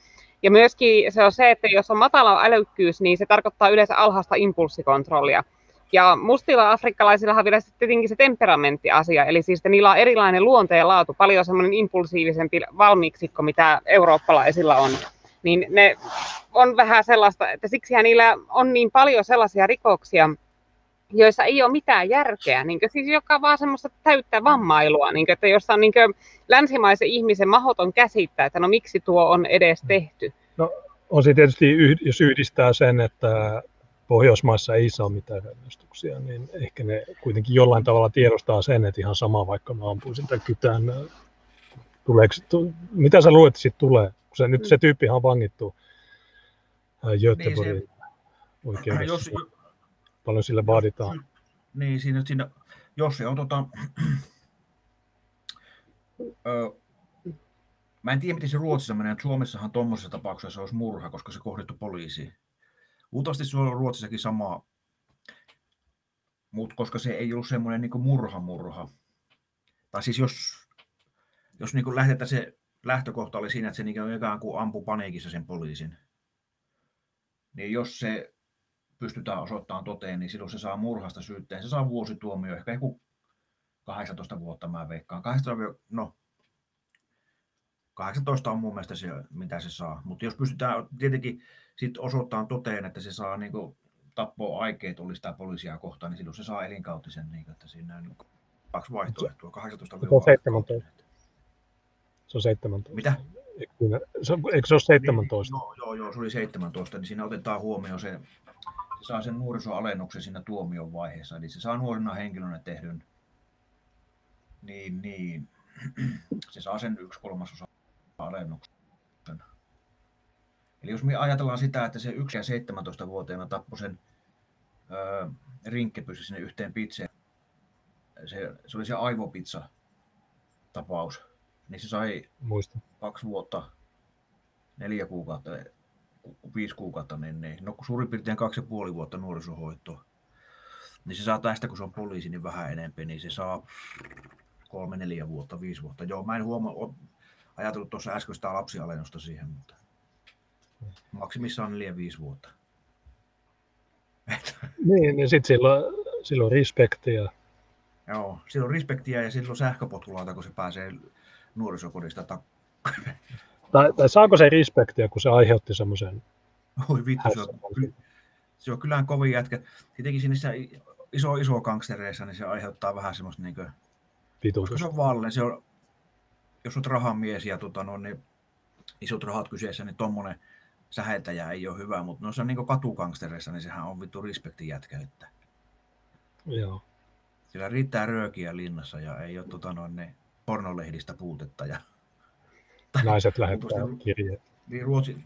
Ja myöskin se on se, että jos on matala älykkyys, niin se tarkoittaa yleensä alhaista impulssikontrollia. Ja mustilla afrikkalaisilla on vielä tietenkin se temperamenttiasia, eli siis niillä on erilainen luonteen laatu, paljon semmoinen impulsiivisempi valmiiksikko, mitä eurooppalaisilla on. Niin ne on vähän sellaista, että siksi niillä on niin paljon sellaisia rikoksia, joissa ei ole mitään järkeä, niin kuin, siis joka vaan semmoista täyttä vammailua, niin kuin, että jossa on niin kuin, länsimaisen ihmisen mahoton käsittää, että no miksi tuo on edes tehty. No on se tietysti, jos yhdistää sen, että Pohjoismaissa ei saa mitään rangaistuksia, niin ehkä ne kuitenkin jollain tavalla tiedostaa sen, että ihan sama vaikka mä ampuisin tämän kytään. Tuleeko, mitä sä luulet, että siitä tulee? Kun se, nyt se mm. tyyppi on vangittu Göteborgin niin oikeudessa. Jos, paljon sille vaaditaan. Niin, siinä, siinä jos se on tota, ö, mä en tiedä, miten se Ruotsissa menee, Suomessahan tuommoisessa tapauksessa olisi murha, koska se kohdittu poliisiin. Luultavasti se on Ruotsissakin sama, mutta koska se ei ollut semmoinen niin murha-murha. Tai siis jos, jos niin lähdetään se lähtökohta oli siinä, että se niin ikään kuin ampui paniikissa sen poliisin, niin jos se pystytään osoittamaan toteen, niin silloin se saa murhasta syytteen. Se saa vuosituomio, ehkä joku 18 vuotta mä veikkaan. 18, no, 18 on mun mielestä se, mitä se saa. Mutta jos pystytään tietenkin sit osoittamaan toteen, että se saa niin tappoa aikeet oli sitä poliisia kohtaan, niin silloin se saa elinkautisen, niin että siinä on kaksi vaihtoehtoa, 18 Se on 17. Se on 17. Mitä? Eikö se ole 17? Niin, joo, joo, joo, se oli 17, niin siinä otetaan huomioon se, se saa sen nuorisoalennuksen siinä tuomion vaiheessa, eli se saa nuorena henkilönä tehdyn, niin, niin <clears throat> se saa sen yksi kolmasosa alennuksen. Eli jos me ajatellaan sitä, että se 1 ja 17-vuotiaana tappoi sen öö, rinkkepysy sinne yhteen pizzeen, se, se oli se aivopizza tapaus, niin se sai Muista. kaksi vuotta, neljä kuukautta, viisi kuukautta, niin, niin no suurin piirtein kaksi ja puoli vuotta nuorisohoitoa. Niin se saa tästä, kun se on poliisi, niin vähän enemmän, niin se saa kolme, neljä vuotta, viisi vuotta. Joo, mä en huomaa, ajatellut tuossa äsken sitä lapsialennusta siihen, mutta maksimissaan neljä, viisi vuotta. <laughs> Niin, niin sitten silloin, silloin respektiä. Joo, silloin respektiä ja silloin sähköpotkulaita, kun se pääsee nuorisokodista tak- <laughs> Tai, tai saako se respektiä, kun se aiheutti semmoisen Oi vittu, se on, se on kyllähän kovin jätkä. Tietenkin niissä iso, iso gangstereissa, niin se aiheuttaa vähän semmoista niin kuin, se on valle, se on, jos olet rahamies ja tota, no, niin isot rahat kyseessä, niin tuommoinen säheltäjä ei ole hyvä, mutta noissa niin katugangstereissa, niin sehän on vittu respektin jätkä. Että Joo. sillä riittää röökiä linnassa ja ei ole tota, no, niin pornolehdistä puutetta. Ja, Naiset lähettää kirjeet. niin Ruotsi,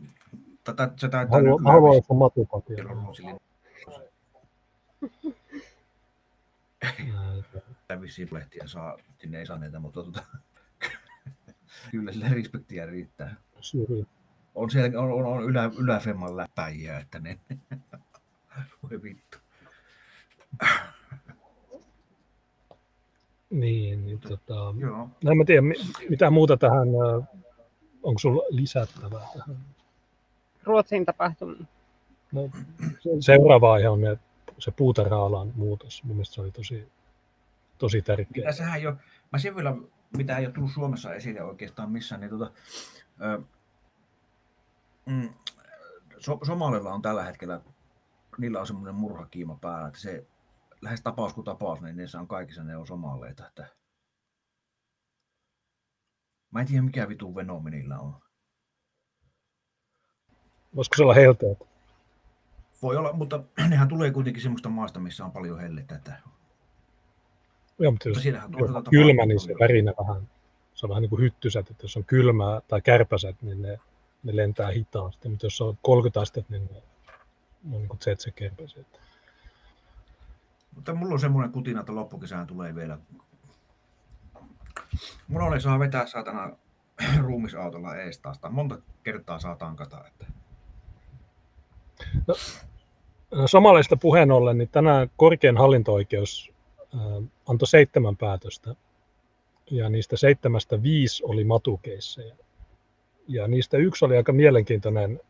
tätä, se taitaa Haluan, nykyään haluan olla matupatia. <laughs> Tämä vissiin lehtiä saa, sinne ei saa niitä, mutta tota, <laughs> kyllä sille respektiä riittää. Syrjä. On siellä on, on, on ylä, yläfemman läpäjiä, että ne, <laughs> voi vittu. Niin, niin tota, Joo. no en mä tiedä, mi- mitä muuta tähän, äh, onko sulla lisättävää tähän? Ruotsin tapahtuma. No, se- seuraava aihe on se puutarha-alan muutos. Mun mielestä se oli tosi, tosi tärkeä. Mitä sehän jo, mä sen vielä, mitä ei ole tullut Suomessa esille oikeastaan missään, niin tota, ö, mm, so, Somalilla on tällä hetkellä, niillä on semmoinen murhakiima päällä, että se lähes tapaus kuin tapaus, niin niissä on kaikissa ne on somaleita. Että... Mä en tiedä mikä vitu venomi niillä on. Voisiko se olla helteet? Voi olla, mutta <clears throat> nehän tulee kuitenkin semmoista maasta, missä on paljon hellettä. Että... Joo, mutta jos, jos toisaalta on kylmä, niin se värinä vähän, se on vähän niin kuin hyttysät, että jos on kylmää tai kärpäset, niin ne, ne lentää hitaasti, mutta jos on 30 astetta, niin ne on niin kuin tsetse-kärpäset. Mutta mulla on semmoinen kutina, että loppukesään tulee vielä. Mulla oli saa vetää saatana <clears throat> ruumisautolla ees taas. Monta kertaa saa tankata. Että... No, Somaleista puheen ollen, niin tänään korkein hallinto-oikeus äh, antoi seitsemän päätöstä, ja niistä seitsemästä viisi oli matukeisseja. Ja niistä yksi oli aika mielenkiintoinen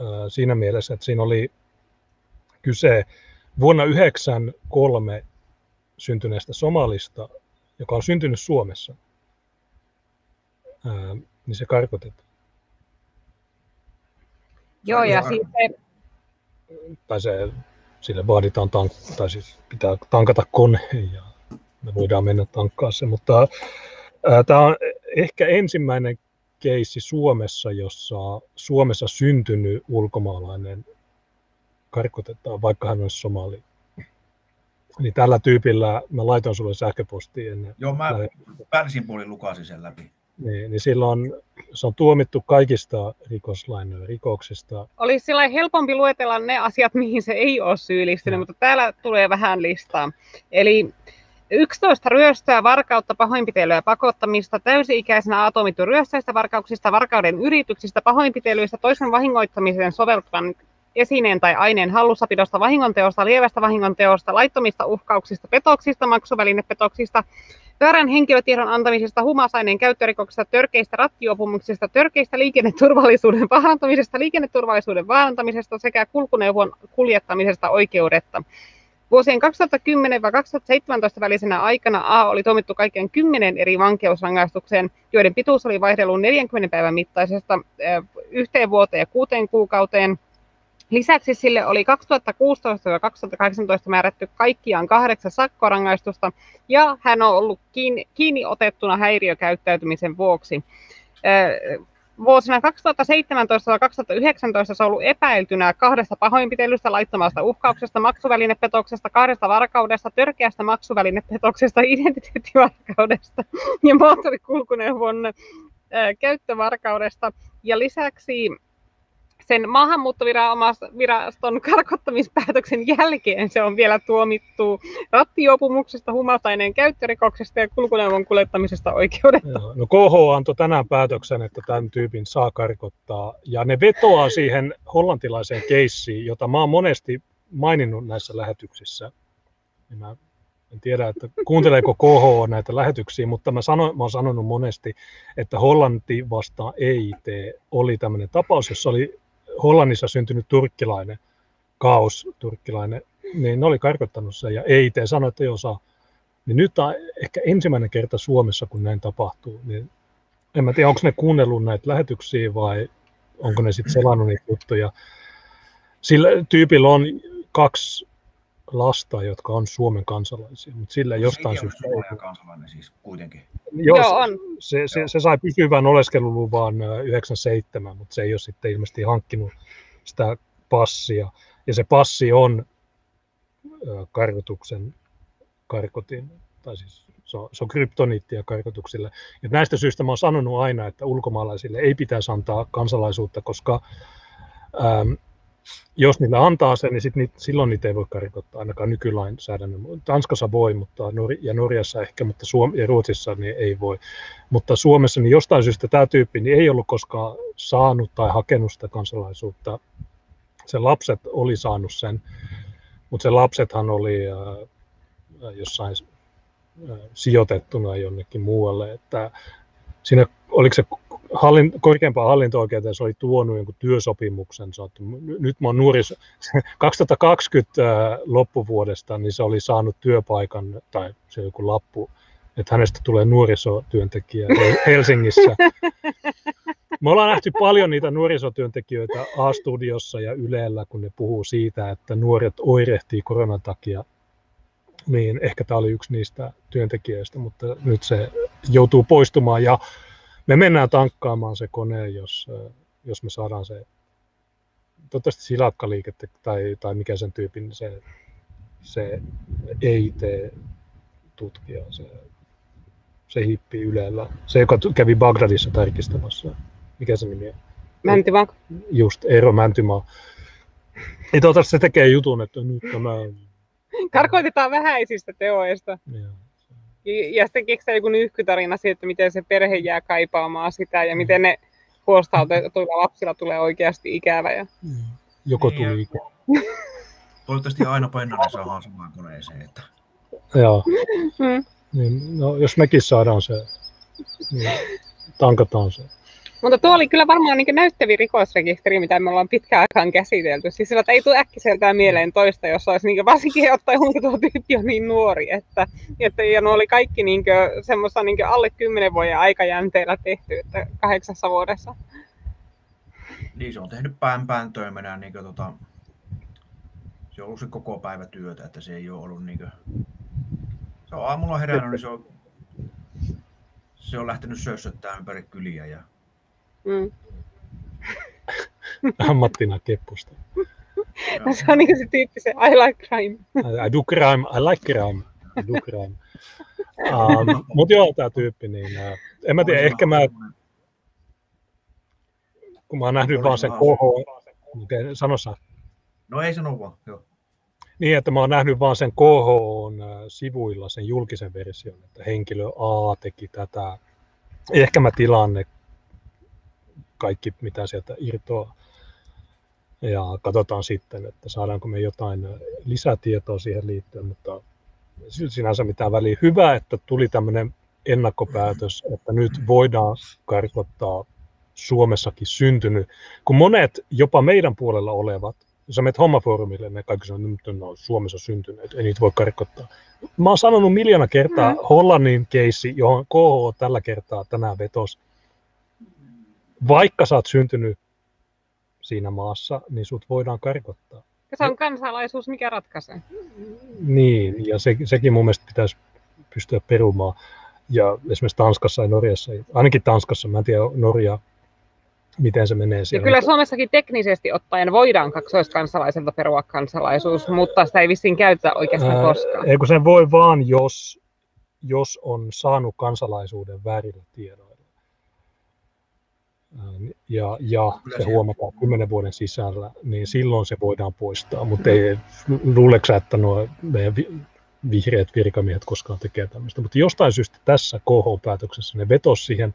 äh, siinä mielessä, että siinä oli kyse vuonna 1993 syntyneestä somalista, joka on syntynyt Suomessa, ää, niin se karkotetaan. Joo, ja siis se, Tai se, sille vaaditaan tank- tai siis pitää tankata kone ja me voidaan mennä tankkaa se, mutta tämä on ehkä ensimmäinen keissi Suomessa, jossa Suomessa syntynyt ulkomaalainen karkotetaan, vaikka hän olisi somali. Niin tällä tyypillä, mä laitoin sulle sähköpostiin ennen, Joo, mä pärsin puolin lukasin sen läpi. niin, niin silloin se on tuomittu kaikista rikoslain rikoksista. olisi sillä helpompi luetella ne asiat, mihin se ei ole syyllistynyt, Mm. mutta täällä tulee vähän listaa. Eli 11 ryöstöä, varkautta, pahoinpitelyä ja pakottamista, täysi-ikäisenä atomittu ryöstöistä, varkauksista, varkauden yrityksistä, pahoinpitelyistä, toisen vahingoittamiseen soveltuvan esineen tai aineen hallussapidosta, vahingonteosta, lievästä vahingonteosta, laittomista uhkauksista, petoksista, maksuvälinepetoksista, väärän henkilötiedon antamisesta, huumausaineen käyttörikoksesta, törkeistä rattiopumuksista, törkeistä liikenneturvallisuuden vaarantamisesta, liikenneturvallisuuden vaarantamisesta sekä kulkuneuvon kuljettamisesta oikeudetta. Vuosien 2010-2017 välisenä aikana A oli tuomittu kaikkien kymmenen eri vankeusrangaistukseen, joiden pituus oli vaihdellut 40 päivän mittaisesta yhteen vuoteen ja kuuteen kuukauteen. Lisäksi sille oli 2016-2018 määrätty kaikkiaan kahdeksan sakkorangaistusta ja hän on ollut kiinni, kiinni otettuna häiriökäyttäytymisen vuoksi. Vuosina 2017-2019 se on ollut epäiltynä kahdesta pahoinpitelystä, laittomasta uhkauksesta, maksuvälinepetoksesta, kahdesta varkaudesta, törkeästä maksuvälinepetoksesta, <laughs> identiteettivarkaudesta ja moottorikulkuneuvon käyttövarkaudesta. Ja lisäksi sen maahanmuuttoviraston karkottamispäätöksen jälkeen se on vielä tuomittu rattiopumuksesta, huumausaineen käyttörikoksesta ja kulkuneuvon kuljettamisesta oikeudetta. No KH antoi tänään päätöksen, että tämän tyypin saa karkottaa ja ne vetoaa siihen hollantilaiseen keissiin, jota mä oon monesti maininnut näissä lähetyksissä. Ja mä en tiedä, että kuunteleeko KH näitä lähetyksiä, mutta mä, sano, mä oon sanonut monesti, että Hollanti vastaan EIT oli tämmöinen tapaus, jossa oli Hollannissa syntynyt turkkilainen, kaos turkkilainen, niin ne oli karkottanut sen ja EIT sanoi, että ei osaa. Niin nyt on ehkä ensimmäinen kerta Suomessa, kun näin tapahtuu. Niin en mä tiedä, onko ne kuunnellut näitä lähetyksiä vai onko ne sitten selannut niitä juttuja. Sillä tyypillä on kaksi lasta, jotka on Suomen kansalaisia, mutta sillä jostain syystä... Ei kansalainen siis kuitenkin. Jos, Joo, on. Se, se, se, sai pysyvän oleskeluluvan 97, mutta se ei ole sitten ilmeisesti hankkinut sitä passia. Ja se passi on karkotuksen karkotin, tai siis se on, se on kryptoniittia karkotuksille. Ja näistä syistä mä oon sanonut aina, että ulkomaalaisille ei pitäisi antaa kansalaisuutta, koska ähm, jos niillä antaa sen, niin sit niitä, silloin niitä ei voi karkottaa ainakaan nykylainsäädännön. Tanskassa voi, mutta ja Norjassa ehkä, mutta Suom- ja Ruotsissa niin ei voi. Mutta Suomessa niin jostain syystä tämä tyyppi niin ei ollut koskaan saanut tai hakenut sitä kansalaisuutta. Se lapset oli saanut sen, mutta se lapsethan oli äh, jossain äh, sijoitettuna jonnekin muualle. Että siinä oliko se hallin, korkeampaan hallinto-oikeuteen se oli tuonut jonkun työsopimuksen. Saattu, nyt mä oon nuoriso, 2020 <laughs> loppuvuodesta, niin se oli saanut työpaikan tai se joku lappu, että hänestä tulee nuorisotyöntekijä <laughs> Helsingissä. Me ollaan nähty paljon niitä nuorisotyöntekijöitä A-studiossa ja Ylellä, kun ne puhuu siitä, että nuoret oirehtii koronan takia. Niin ehkä tämä oli yksi niistä työntekijöistä, mutta nyt se joutuu poistumaan ja me mennään tankkaamaan se kone, jos, jos me saadaan se, toivottavasti silakkaliikette tai, tai mikä sen tyypin, se, se EIT-tutkija, se, se hippi Ylellä, se joka kävi Bagdadissa tarkistamassa, mikä se nimi on? Mäntymaa. Just, Eero Mäntymaa. Toivottavasti se tekee jutun, että nyt tämä... Karkoitetaan vähäisistä teoista. Joo. Ja sitten keksää joku nyhkytarina siitä, että miten se perhe jää kaipaamaan sitä ja miten ne huostautetuilla lapsilla tulee oikeasti ikävä. Ja... Joko niin, tuli ikävä. <laughs> Toivottavasti aina Pennanen saadaan samaan koneeseen. Että... Joo. Mm. Niin, no, jos mekin saadaan se, niin tankataan se. Mutta tuo oli kyllä varmaan niin näyttävi rikosrekisteri, mitä me ollaan pitkään aikaan käsitelty. Siis että ei tule äkkiseltään mieleen toista, jos olisi niin varsinkin <laughs> ottaen huomioon, tuo tyyppi on niin nuori. Että, että, ja ne oli kaikki niin semmoista niin alle kymmenen vuoden aikajänteellä tehty, että kahdeksassa vuodessa. Niin, se on tehnyt pään pään töimenä, niin kuin, tota, se on ollut se koko päivä työtä, että se ei ole ollut niin kuin, se on aamulla herännyt, niin se on, se on lähtenyt sössöttämään ympäri kyliä ja Mm. <laughs> Ammattina keppusta. <laughs> No, se on niin se tyyppi se I like crime. I do crime, I like crime. I do crime. Um, Mutta joo, tämä tyyppi, niin uh, en mä tiedä, ehkä mä, kun mä oon nähnyt vaan sen KH, miten sano sä? No ei sano vaan, joo. Niin, että mä oon nähnyt vaan sen KH-sivuilla sen julkisen version, että henkilö A teki tätä. Ehkä mä tilaan ne kaikki, mitä sieltä irtoaa. Ja katsotaan sitten, että saadaanko me jotain lisätietoa siihen liittyen, mutta sinänsä mitään väliä. Hyvä, että tuli tämmöinen ennakkopäätös, että nyt voidaan karkottaa Suomessakin syntynyt, kun monet jopa meidän puolella olevat, jos sä menet hommafoorumille, ne kaikki sanoo, että ne on Suomessa syntyneet, ei niitä voi karkottaa. Mä oon sanonut miljoona kertaa mm. Hollannin keissi, johon KH tällä kertaa tänään vetos. Vaikka sä oot syntynyt siinä maassa, niin sut voidaan karkottaa. Ja se on kansalaisuus, mikä ratkaisee. Niin, ja se, sekin mun mielestä pitäisi pystyä perumaan. Ja esimerkiksi Tanskassa ja Norjassa, ainakin Tanskassa, mä en tiedä Norja, miten se menee siellä. Ja kyllä Suomessakin teknisesti ottaen voidaan kaksoiskansalaiselta perua kansalaisuus, mutta sitä ei vissiin käytetä oikeastaan Ää, koskaan. Ei kun sen voi vaan, jos, jos on saanut kansalaisuuden väärillä tiedoilla. Ja, ja se huomataan kymmenen vuoden sisällä, niin silloin se voidaan poistaa. Mutta ei, luuleeko että nuo meidän vihreät virkamiehet koskaan tekee tämmöistä. Mutta jostain syystä tässä KH-päätöksessä ne vetosi siihen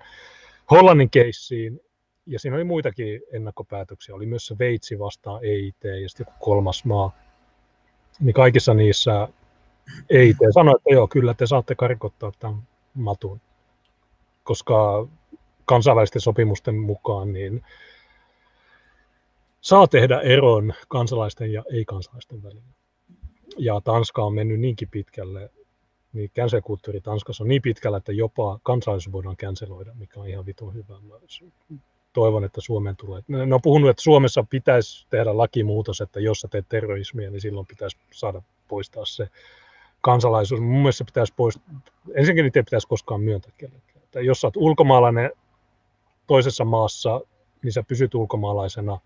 Hollannin keissiin, ja siinä oli muitakin ennakkopäätöksiä. Oli myös se Veitsi vastaan EIT ja sitten joku kolmas maa. Niin kaikissa niissä EIT sanoi, että joo, kyllä te saatte karkottaa tämän matun. Koska kansainvälisten sopimusten mukaan niin saa tehdä eron kansalaisten ja ei-kansalaisten välillä. Ja Tanska on mennyt niinkin pitkälle, niin cancel-kulttuuri Tanskassa on niin pitkällä, että jopa kansalaisuus voidaan canceloida, mikä on ihan vitun hyvä. Mä toivon, että Suomeen tulee. Ne on puhunut, että Suomessa pitäisi tehdä lakimuutos, että jos sä teet terrorismia, niin silloin pitäisi saada poistaa se kansalaisuus. Mun mielestä se pitäisi poistaa, ensinnäkin niitä ei pitäisi koskaan myöntää kellekään. Että jos sä oot ulkomaalainen toisessa maassa, niin sä pysyt ulkomaalaisena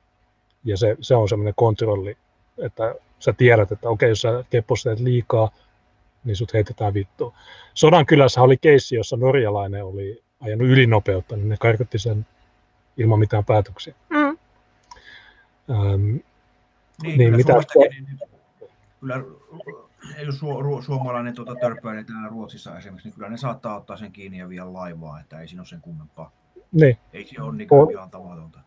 ja se, se on semmoinen kontrolli, että sä tiedät, että okei, jos sä kepposteet liikaa, niin sut heitetään vittuun. Sodan kylässä oli keissi, jossa norjalainen oli ajanut ylinopeutta, niin ne karkotti sen ilman mitään päätöksiä. Mm. Ähm, niin, niin, mitä... Niin, niin, kyllä jos su, ru, suomalainen tuota törpöilee täällä Ruotsissa esimerkiksi, niin kyllä ne saattaa ottaa sen kiinni ja vielä laivaa, että ei siinä ole sen kummempaa. Niin. Ei se ole niin po- ihan tavatonta.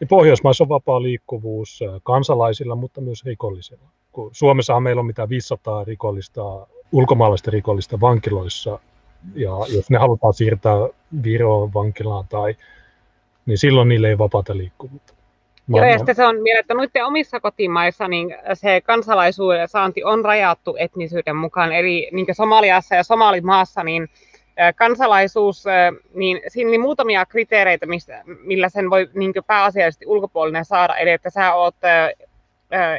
Niin Pohjoismaissa on vapaa liikkuvuus kansalaisilla, mutta myös rikollisilla. Kun Suomessahan meillä on mitä 500 rikollista, ulkomaalaista rikollista vankiloissa, ja jos ne halutaan siirtää Viroon vankilaan, tai, niin silloin niille ei vapaata liikkuvuutta. Joo, ja sitten se on että noiden omissa kotimaissa niin se kansalaisuuden saanti on rajattu etnisyyden mukaan. Eli niin Somaliassa ja Somalimaassa niin kansalaisuus, niin siinä oli muutamia kriteereitä, millä sen voi niin pääasiallisesti ulkopuolinen saada. Eli että sä oot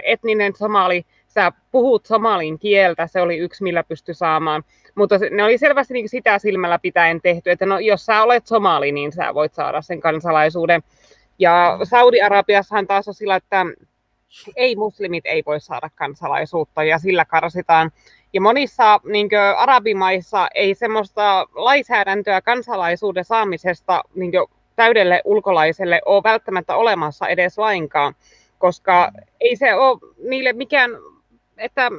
etninen somali, sä puhut somalin kieltä, se oli yksi, millä pystyi saamaan. Mutta ne oli selvästi niin sitä silmällä pitäen tehty, että no, jos sä olet somali, niin sä voit saada sen kansalaisuuden. Ja Saudi-Arabiassahan taas on sillä, että ei-muslimit ei voi saada kansalaisuutta ja sillä karsitaan. Ja monissa niin kuin, arabimaissa ei semmoista lainsäädäntöä kansalaisuuden saamisesta niin kuin, täydelle ulkolaiselle ole välttämättä olemassa edes lainkaan, koska ei se ole niille mikään, että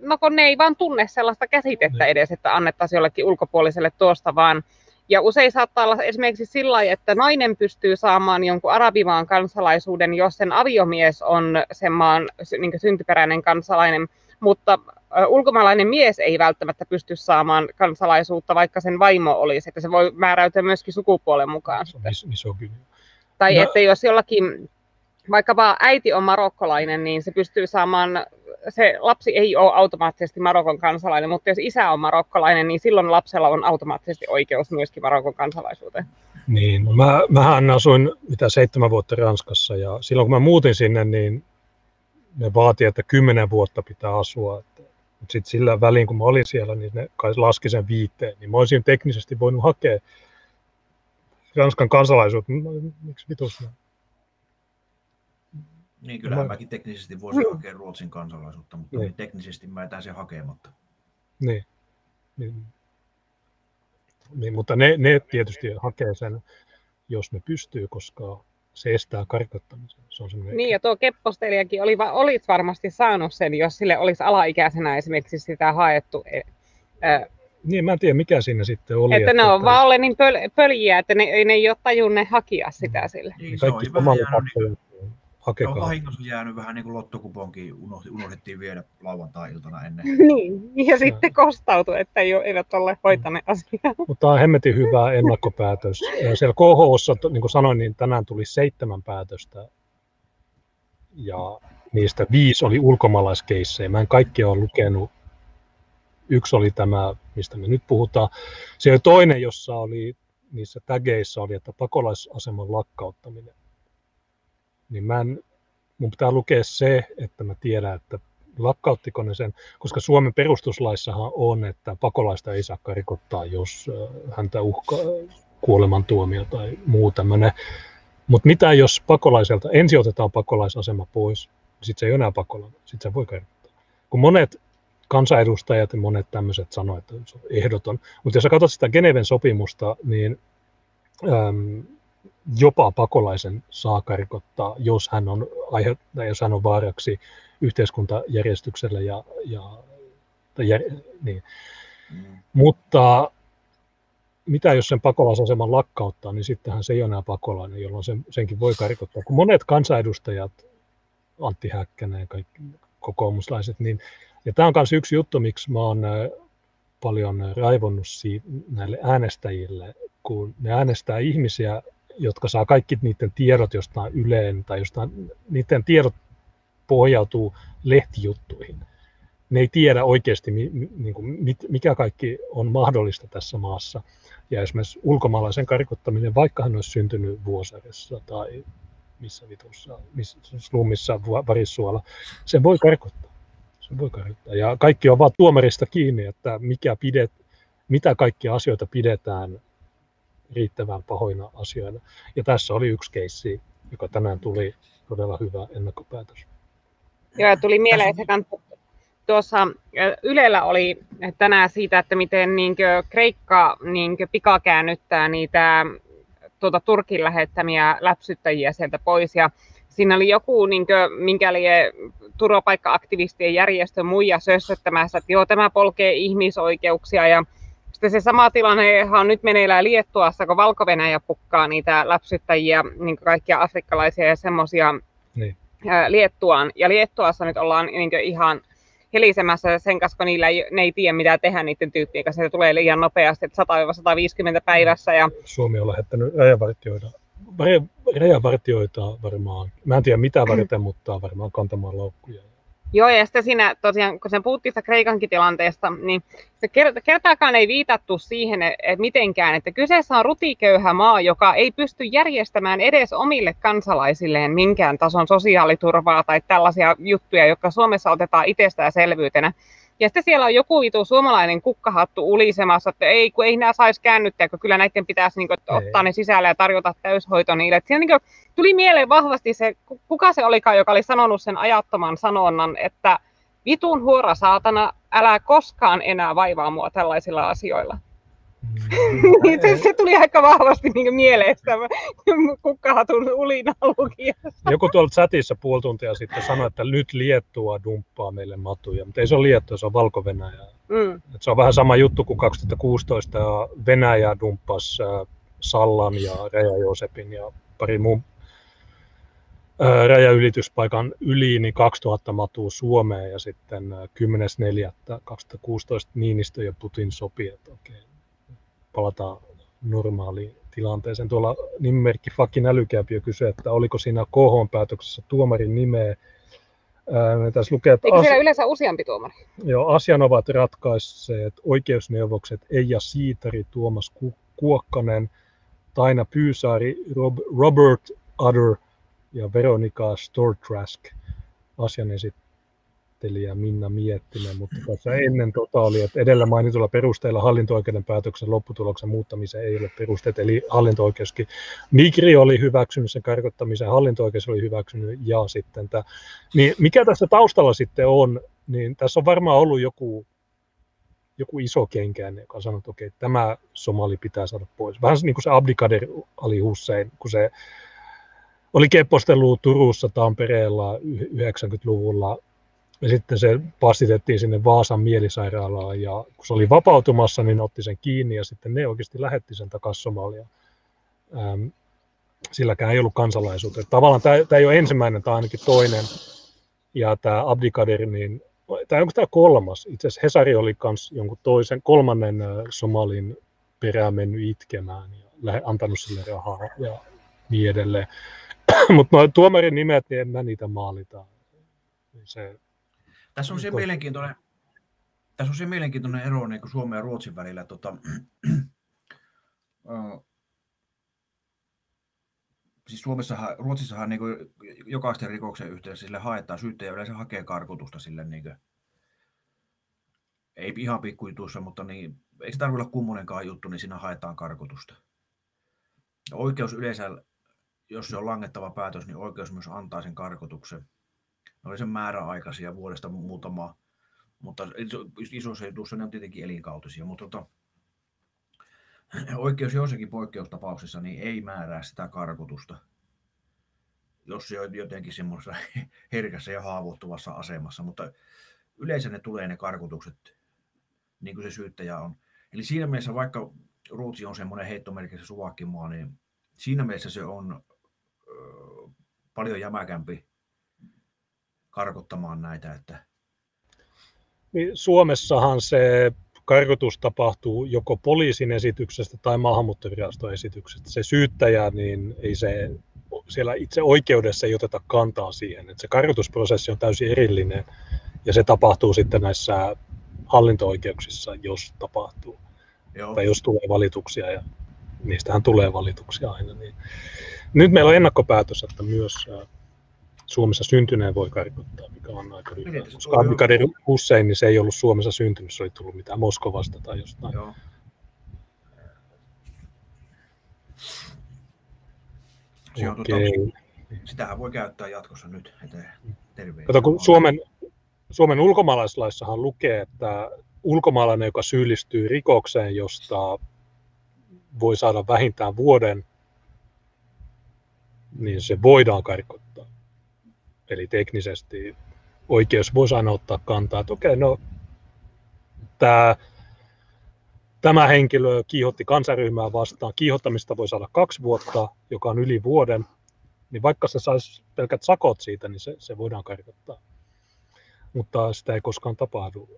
no kun ne ei vaan tunne sellaista käsitettä niin. edes, että annettaisiin jollekin ulkopuoliselle tuosta, vaan ja usein saattaa olla esimerkiksi sillä lailla, että nainen pystyy saamaan jonkun arabimaan kansalaisuuden, jos sen aviomies on sen maan niin syntyperäinen kansalainen, mutta ulkomaalainen mies ei välttämättä pysty saamaan kansalaisuutta, vaikka sen vaimo olisi, että se voi määräytyä myöskin sukupuolen mukaan. Tai no. että jos jollakin, vaikka vaan äiti on marokkolainen, niin se pystyy saamaan, se lapsi ei ole automaattisesti Marokon kansalainen, mutta jos isä on marokkolainen, niin silloin lapsella on automaattisesti oikeus myöskin Marokon kansalaisuuteen. Niin, no mä, mähän asuin mitä seitsemän vuotta Ranskassa ja silloin kun mä muutin sinne, niin ne vaati, että kymmenen vuotta pitää asua. Että mutta sitten sillä väliin, kun mä olin siellä, niin ne kai laski sen viiteen, niin mä olisin teknisesti voinut hakea Ranskan kansalaisuutta. Miksi vitus Niin, kyllä mä... mäkin teknisesti voisin mm. hakea Ruotsin kansalaisuutta, mutta niin. teknisesti mä etän sen hakematta. Niin. niin. niin mutta ne, ne tietysti hakee sen, jos ne pystyy, koska se estää karkottamisen. Se on niin, ja tuo keppostelijakin oli, olit varmasti saanut sen, jos sille olisi alaikäisenä esimerkiksi sitä haettu. Ää, niin, mä en tiedä mikä siinä sitten oli. Että, että ne on että... vaan olleet niin pöl, pöljiä, että ne, ne ei ole tajunnut hakia sitä mm. sille. Niin, se on vähän jäänyt, niin, hakekaa. On vahingossa jäänyt vähän niin kuin lottokuponkin, unohdettiin viedä lauantai-iltana ennen. <laughs> niin, ja sitten kostautui, että ei ole, eivät ole hoitaneet asiaa. Mutta on hemmetin hyvä ennakkopäätös. <laughs> Siellä KHOssa, niin kuin sanoin, niin tänään tuli seitsemän päätöstä ja niistä viisi oli ulkomaalaiskeissejä. Mä en kaikkia ole lukenut. Yksi oli tämä, mistä me nyt puhutaan. Se oli toinen, jossa oli niissä tägeissä oli, että pakolaisaseman lakkauttaminen. Niin mä en, mun pitää lukea se, että mä tiedän, että lakkauttiko ne sen, koska Suomen perustuslaissahan on, että pakolaista ei saa rikottaa, jos häntä uhkaa kuolemantuomio tai muu tämmöinen. Mutta mitä jos pakolaiselta, ensin otetaan pakolaisasema pois, niin sitten se ei ole enää pakolainen, sitten se voi kertoa. Kun monet kansanedustajat ja monet tämmöiset sanoivat, että se on ehdoton. Mutta jos sä katsot sitä Geneven sopimusta, niin äm, jopa pakolaisen saa karkottaa, jos hän on, aihe, tai jos hän on vaaraksi yhteiskuntajärjestykselle ja, ja tai jär, niin. Mm. Mutta mitä jos sen pakolaisaseman lakkauttaa, niin sittenhän se ei ole enää pakolainen, jolloin sen, senkin voi karkottaa. Kun monet kansanedustajat, Antti Häkkänen ja kaikki kokoomuslaiset, niin ja tämä on myös yksi juttu, miksi mä oon äh, paljon raivonnut siitä, näille äänestäjille, kun ne äänestää ihmisiä, jotka saa kaikki niiden tiedot jostain Yleen tai jostain, niiden tiedot pohjautuu lehtijuttuihin. Ne ei tiedä oikeasti, niin mikä kaikki on mahdollista tässä maassa. Ja esimerkiksi ulkomaalaisen karkottaminen, vaikka hän olisi syntynyt Vuosaressa tai missä vitussa, missä slummissa, Varissuola, sen voi karkottaa sen voi karjuttaa. Ja kaikki on vaan tuomarista kiinni, että mikä pidet, mitä kaikkia asioita pidetään riittävän pahoina asioina. Ja tässä oli yksi keissi, joka tänään tuli todella hyvä ennakkopäätös. Joo, tuli mieleen se tuossa Ylellä oli tänään siitä, että miten niin Kreikka niin pikakäännyttää niitä tuota, Turkin lähettämiä läpsyttäjiä sieltä pois. Ja siinä oli joku, niin kuin, minkäli turvapaikka-aktivistien järjestö muija sössöttämässä, että joo, tämä polkee ihmisoikeuksia ja sitten se sama tilanne on nyt meneillään Liettuassa, kun valko pukkaa niitä läpsyttäjiä, niin kaikkia afrikkalaisia ja semmoisia niin. Liettuaan. Ja Liettuassa nyt ollaan niin ihan helisemässä sen kanssa, kun niillä ei, ne ei tiedä, mitä tehdä niiden tyyppien kanssa. Se tulee liian nopeasti, että 100-150 päivässä. Ja... Suomi on lähettänyt rajavartioida rajavartioita varmaan, mä en tiedä mitä varten, mutta varmaan kantamaan laukkuja. Joo, ja sitten siinä tosiaan, kun sen puhuttiin sitä Kreikankin tilanteesta, niin se kertaakaan ei viitattu siihen että mitenkään, että kyseessä on rutiköyhä maa, joka ei pysty järjestämään edes omille kansalaisilleen minkään tason sosiaaliturvaa tai tällaisia juttuja, jotka Suomessa otetaan itsestäänselvyytenä. Ja sitten siellä on joku vitu suomalainen kukkahattu ulisemassa, että ei, kun ei nämä saisi käännyttää, kun kyllä näiden pitäisi niin kuin, ottaa ne sisälle ja tarjota täyshoito niille. Et siinä niin kuin, tuli mieleen vahvasti se, kuka se olikaan, joka oli sanonut sen ajattoman sanonnan, että vitun huora saatana, älä koskaan enää vaivaa mua tällaisilla asioilla. Niin <laughs> se, se, tuli aika vahvasti niin mieleen sitä <laughs> kukkahatun ulina Joku tuolla chatissa puoli tuntia sitten sanoi, että nyt Liettua dumppaa meille matuja, mutta ei se ole Liettua, se on valko. Mm. se on vähän sama juttu kuin 2016 Venäjä dumppasi Sallan ja Reja Joosepin ja pari muun rajaylityspaikan yli, niin 2000 matuu Suomeen ja sitten 10.4.2016 Niinistö ja Putin sopii, että okei, palataan normaaliin tilanteeseen. Tuolla nimimerkki Fakin älykääpiö kysyi, että oliko siinä KH-päätöksessä tuomarin nimeä. tässä lukee, että Eikö as... yleensä useampi tuomari? Joo, asian ovat ratkaisseet oikeusneuvokset Eija Siitari, Tuomas Kuokkanen, Taina Pyysaari, Rob, Robert Adder ja Veronika Stortrask asian esit, esittelijä Minna Miettinen, mutta tässä ennen tota oli, että edellä mainitulla perusteella hallinto-oikeuden päätöksen lopputuloksen muuttamiseen ei ole perusteet, eli hallinto-oikeuskin. Migri oli hyväksynyt sen karkottamisen, hallinto-oikeus oli hyväksynyt ja sitten tämä. Niin mikä tässä taustalla sitten on, niin tässä on varmaan ollut joku joku iso kenkään, joka sanonut, että okei, tämä Somali pitää saada pois. Vähän niin kuin se Abdikader Ali Hussein, kun se oli keppostellut Turussa Tampereella 90-luvulla ja sitten se passitettiin sinne Vaasan mielisairaalaan ja kun se oli vapautumassa, niin otti sen kiinni ja sitten ne oikeasti lähetti sen takaisin Somaliaan. Silläkään ei ollut kansalaisuutta. Tavallaan tämä, tämä ei ole ensimmäinen, tämä ainakin toinen. Ja tämä Abdikadir, niin tai onko tämä kolmas? Itse asiassa Hesari oli myös jonkun toisen, kolmannen Somalin perään mennyt itkemään ja antanut sille rahaa ja niin edelleen. <clears throat> Mutta tuomarin nimet, niin en mä niitä maalita. Se, tässä on se mielenkiintoinen, tässä on se mielenkiintoinen ero niin Suomen ja Ruotsin välillä. Tota, <clears throat> siis Suomessahan, Ruotsissahan niin kuin, jokaisten rikoksen yhteydessä sille haetaan syyttäjä yleensä hakee karkotusta sille niin kuin, ei ihan pikkujutuissa, mutta niin, ei se tarvitse olla kummonenkaan juttu, niin siinä haetaan karkotusta. Ja oikeus yleensä, jos se on langettava päätös, niin oikeus myös antaa sen karkotuksen. Ne oli sen määräaikaisia vuodesta muutama, mutta isossa jutussa ne on tietenkin elinkautisia, mutta tota, oikeus joissakin poikkeustapauksissa niin ei määrää sitä karkotusta, jos se on jotenkin semmoisessa <laughs> herkässä ja haavoittuvassa asemassa, mutta yleensä ne tulee ne karkotukset, niin kuin se syyttäjä on. Eli siinä mielessä, vaikka Ruotsi on semmoinen heittomerkissä suvakkimaa, niin siinä mielessä se on ö, paljon jämäkämpi karkottamaan näitä. Että... Niin Suomessahan se karkotus tapahtuu joko poliisin esityksestä tai maahanmuuttoviraston esityksestä. Se syyttäjä, niin ei se, siellä itse oikeudessa ei oteta kantaa siihen. Että se karkotusprosessi on täysin erillinen ja se tapahtuu sitten näissä hallinto-oikeuksissa, jos tapahtuu. Joo. Tai jos tulee valituksia, ja niistähän tulee valituksia aina. Niin. Nyt meillä on ennakkopäätös, että myös Suomessa syntyneen voi karkottaa, mikä on aika hyvä. Koska Abdikadir Hussein, niin se ei ollut Suomessa syntynyt, se oli tullut mitään Moskovasta tai jostain. Joo. Se on tuota, sitähän voi käyttää jatkossa nyt. Kato, kun Suomen, Suomen ulkomaalaislaissahan lukee, että ulkomaalainen, joka syyllistyy rikokseen, josta voi saada vähintään vuoden, niin se voidaan karkottaa. Eli teknisesti oikeus aina ottaa kantaa, että okei, no tämä, tämä henkilö kiihotti kansaryhmää vastaan. Kiihottamista voi saada kaksi vuotta, joka on yli vuoden. Niin vaikka se saisi pelkät sakot siitä, niin se, se voidaan karkottaa. Mutta sitä ei koskaan tapahdu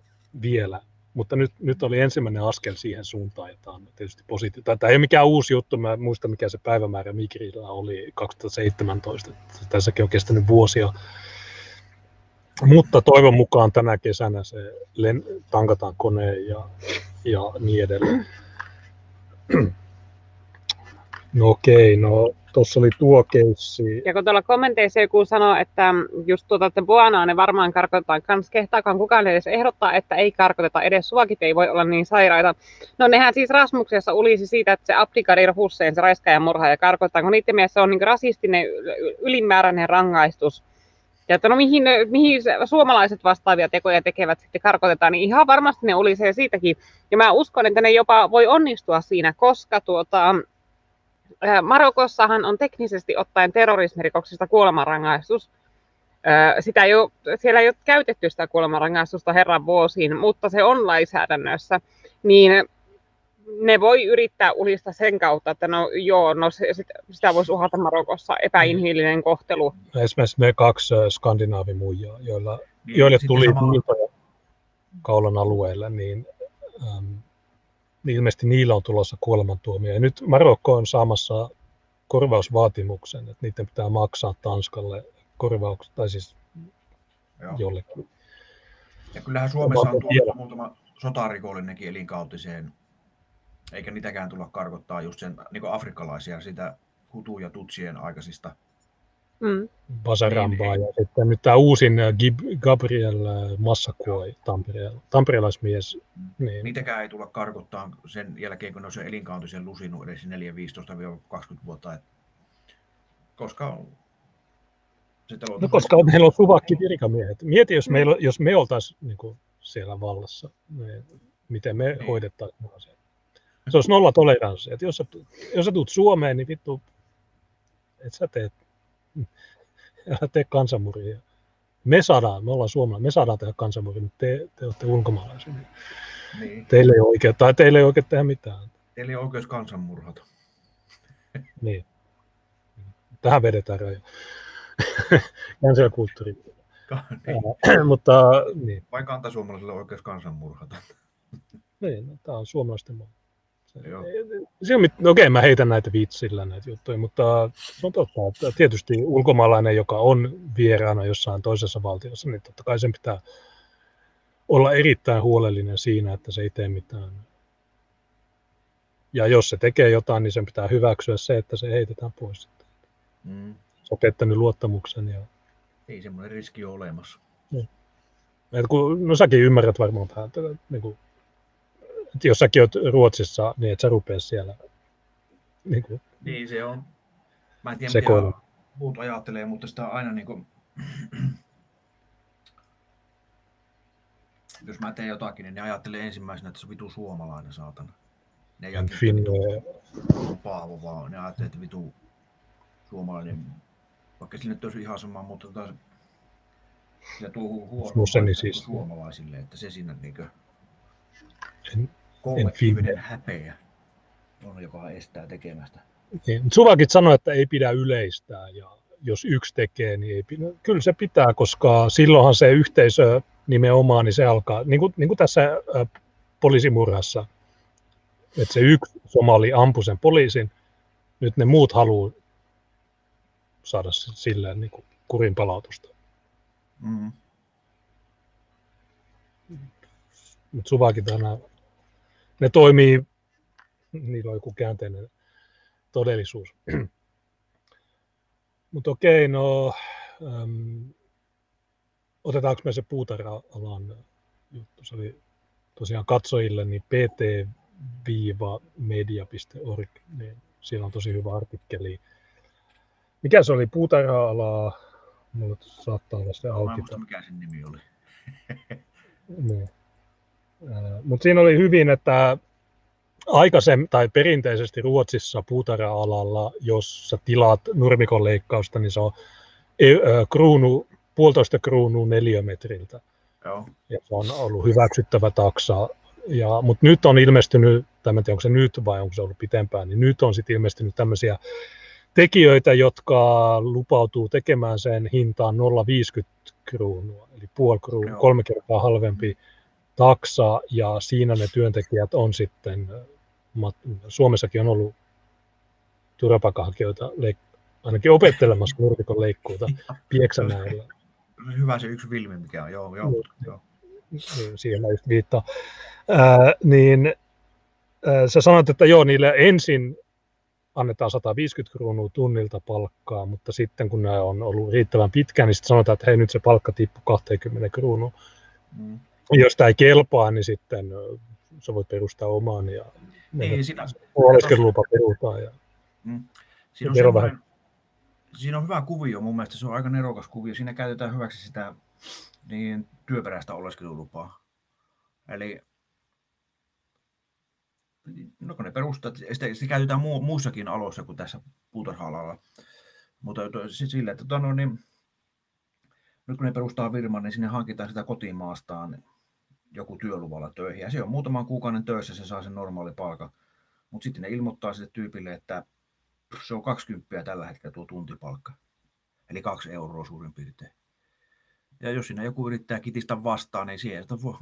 vielä. Mutta nyt, nyt oli ensimmäinen askel siihen suuntaan, ja tämä on tietysti positiivista. Tämä ei ole mikään uusi juttu, mä en muista mikä se päivämäärä Migrillä oli 2017. Tässäkin on kestänyt vuosia. Mutta toivon mukaan tänä kesänä se len, tankataan koneen ja, ja niin edelleen. <clears throat> No okei, no tuossa oli tuo keissi. Ja kun tuolla kommenteissa joku sanoo, että just tuota, että Boanaa ne varmaan karkotetaan kans, kehtaakaan kukaan edes ehdottaa, että ei karkoteta, edes suakit ei voi olla niin sairaita. No nehän siis Rasmuksessa ulisi siitä, että se Abdikadir Hussein, se raiskaaja murha ja karkotetaan, kun niiden mielestä se on niin rasistinen ylimääräinen rangaistus. Ja että no mihin, mihin suomalaiset vastaavia tekoja tekevät sitten karkotetaan, niin ihan varmasti ne ulisee siitäkin. Ja mä uskon, että ne jopa voi onnistua siinä, koska tuota, Marokossahan on teknisesti ottaen terrorismirikoksista kuolemanrangaistus. Sitä ei ole, siellä ei ole käytetty sitä kuolemanrangaistusta herran vuosiin, mutta se on lainsäädännössä. Niin ne voi yrittää ulista sen kautta, että no joo, no se, sitä voisi uhata Marokossa epäinhimillinen kohtelu. Esimerkiksi me kaksi skandinaavimuijaa, joilla, niin, joille tuli kaulan alueelle, niin ähm, niin ilmeisesti niillä on tulossa kuolemantuomio. Ja nyt Marokko on saamassa korvausvaatimuksen, että niiden pitää maksaa Tanskalle korvaukset, tai siis Joo. jollekin. Ja kyllähän Suomessa on tullut muutama sotarikolinenkin elinkautiseen, eikä niitäkään tulla karkottaa just sen niin afrikkalaisia sitä hutu- ja tutsien aikaisista Mm. Basarambaa niin, ja sitten nyt tämä uusin äh, Gabriel äh, Massakuoi, Tampereel, tamperelaismies. Niin. Niitäkään ei tulla karkottaa sen jälkeen, kun ne on se elinkauntisen lusinut edes 4-15-20 vuotta. Et, koska No koska meillä on suvakki virkamiehet. Mieti, jos, meillä, jos me oltaisiin niin siellä vallassa, me, miten me niin. hoidettaisiin asiat. Se olisi nolla toleranssi. Että jos, sä, jos sä tulet Suomeen, niin vittu, et sä teet älä tee kansanmuria. Me saadaan, me ollaan suomalaisia, me saadaan tehdä kansanmuria, mutta te, te olette ulkomaalaisia. Niin. Teille ei ole oikein, tai teille ei oikein tehdä mitään. Teille ei ole oikeus kansanmurhata. Niin. tähän vedetään raja. Cancel-kulttuuri. niin. <clears throat> Mutta niin, Vai kantasuomalaisille oikeus kansanmurhata? niin no, tämä on suomalaisten maa. Joo. Se on, mit- no okei, mä heitän näitä vitsillä näitä juttuja, mutta se on totta, että tietysti ulkomaalainen, joka on vieraana jossain toisessa valtiossa, niin totta kai sen pitää olla erittäin huolellinen siinä, että se ei tee mitään. Ja jos se tekee jotain, niin sen pitää hyväksyä se, että se heitetään pois. Mm. Se on pettänyt luottamuksen. Ja, Ei semmoinen riski ole olemassa. että kun, no säkin ymmärrät varmaan vähän, että, niin kuin, että jos säkin oot Ruotsissa, niin et sä rupea siellä niin kuin, Niin se on. Mä en tiedä mitä muut ajattelee, mutta sitä aina niin kuin, <clears throat> jos mä teen jotakin, niin ne ajattelee ensimmäisenä, että se on vitu suomalainen saatana. Ne ei ajattele, vitu on Paavo, vaan ne ajattelee, että vitu suomalainen, vaikka sillä nyt olisi ihan sama, mutta taas se tuo huono mainetta siis. suomalaisille, että se siinä niin en, kollektiivinen häpeä on, joka estää tekemästä. Niin, mutta Suvakit sanoi, että ei pidä yleistää ja jos yksi tekee, niin ei pidä. Kyllä se pitää, koska silloinhan se yhteisö nimenomaan, niin se alkaa, niin kuin, niin kuin tässä poliisimurhassa, että se yksi somali ampui sen poliisin, nyt ne muut haluaa saada silleen niin kuin kurin palautusta. Mm. Mutta Suvakit aina, ne toimii, niillä on joku käänteinen todellisuus. <clears throat> Mutta okei, no äm, otetaanko me se puutarha-alan juttu? Se oli tosiaan katsojille niin pt-media.org, niin siellä on tosi hyvä artikkeli. Mikä se oli puutarha-alaa? Mulla saattaa olla se Mä auki. muista mikä sen nimi oli. Niin. Mutta siinä oli hyvin, että aikaisemmin tai perinteisesti Ruotsissa puutarha-alalla, jos sä tilaat nurmikon leikkausta, niin se on e- kruunu, puolitoista kruunua neliömetriltä. Joo. Ja se on ollut hyväksyttävä taksa. Ja, mutta nyt on ilmestynyt, tai en tiedä onko se nyt vai onko se ollut pitempään, niin nyt on sitten ilmestynyt tämmöisiä tekijöitä, jotka lupautuu tekemään sen hintaan 0,50 kruunua, eli puoli kruunua, kolme kertaa halvempi taksa, ja siinä ne työntekijät on sitten, Suomessakin on ollut turvapaikanhakijoita leik- ainakin opettelemassa nurmikon leikkuuta Pieksämäellä. Hyvä se yksi filmi, mikä on. Joo, joo. Joo. joo. niin siihen mä just viittaan, ää, niin ää, sä sanoit, että joo, niille ensin annetaan 150 kruunua tunnilta palkkaa, mutta sitten kun ne on ollut riittävän pitkään, niin sitten sanotaan, että hei nyt se palkka tippuu 20 kruunua. Mm. Jos tämä ei kelpaa, niin sitten sä voit perustaa omaan ja Niin, siinä, oleskelulupa perutaan. Ja, mm. siinä, on semmoinen, siinä on hyvä kuvio mun mielestä, se on aika nerokas kuvio. Siinä käytetään hyväksi sitä niin, työperäistä oleskelulupaa. Eli no kun ne perustaa, sitä, sitä käytetään muu, muussakin aloissa kuin tässä puutarha-alalla. Mutta sillä, että tota, no, niin, nyt kun ne perustaa firman, niin sinne hankitaan sitä kotimaastaan joku työluvalla töihin. Ja se on muutaman kuukauden töissä, se saa sen normaali palkan. Mutta sitten ne ilmoittaa sille tyypille, että se on 20 tällä hetkellä tuo tuntipalkka. Eli kaksi euroa suurin piirtein. Ja jos siinä joku yrittää kitistä vastaan, niin siihen, että voi,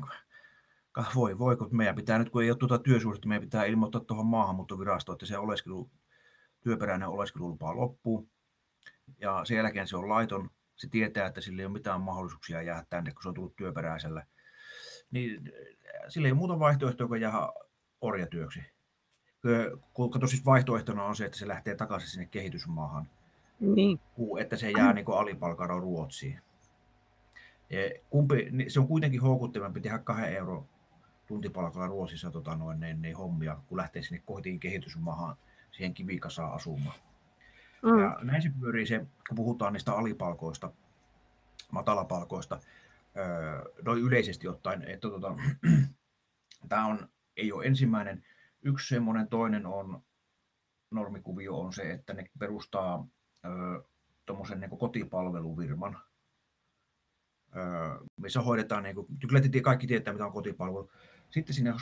voi, voi, kun meidän pitää nyt, kun ei ole tuota työsuhdetta, meidän pitää ilmoittaa tuohon maahanmuuttovirastoon, että se oleskelu, työperäinen oleskelulupa loppuu. Ja sen jälkeen se on laiton. Se tietää, että sillä ei ole mitään mahdollisuuksia jäädä tänne, kun se on tullut työperäisellä. Niin äh, sillä ei ole muuta vaihtoehtoa kuin jäädä orjatyöksi. Kato, siis vaihtoehtona on se, että se lähtee takaisin sinne kehitysmaahan, Niin. että se jää niin alipalkalla Ruotsiin. Ja kumpi, niin se on kuitenkin houkuttavampi tehdä kahden euro tuntipalkalla Ruotsissa tota noin, niin, niin hommia, kun lähtee sinne kotiin kehitysmaahan siihen kivikasaan asumaan. Mm. Ja näin se pyörii se, kun puhutaan niistä alipalkoista, matalapalkoista, noin yleisesti ottaen, että tota, <clears throat> tämä on, ei ole ensimmäinen. Yksi semmoinen toinen on, normikuvio on se, että ne perustaa tuommoisen niin kotipalvelufirman, öö, missä hoidetaan, niin kuin, kaikki tietää, mitä on kotipalvelu. Sitten sinne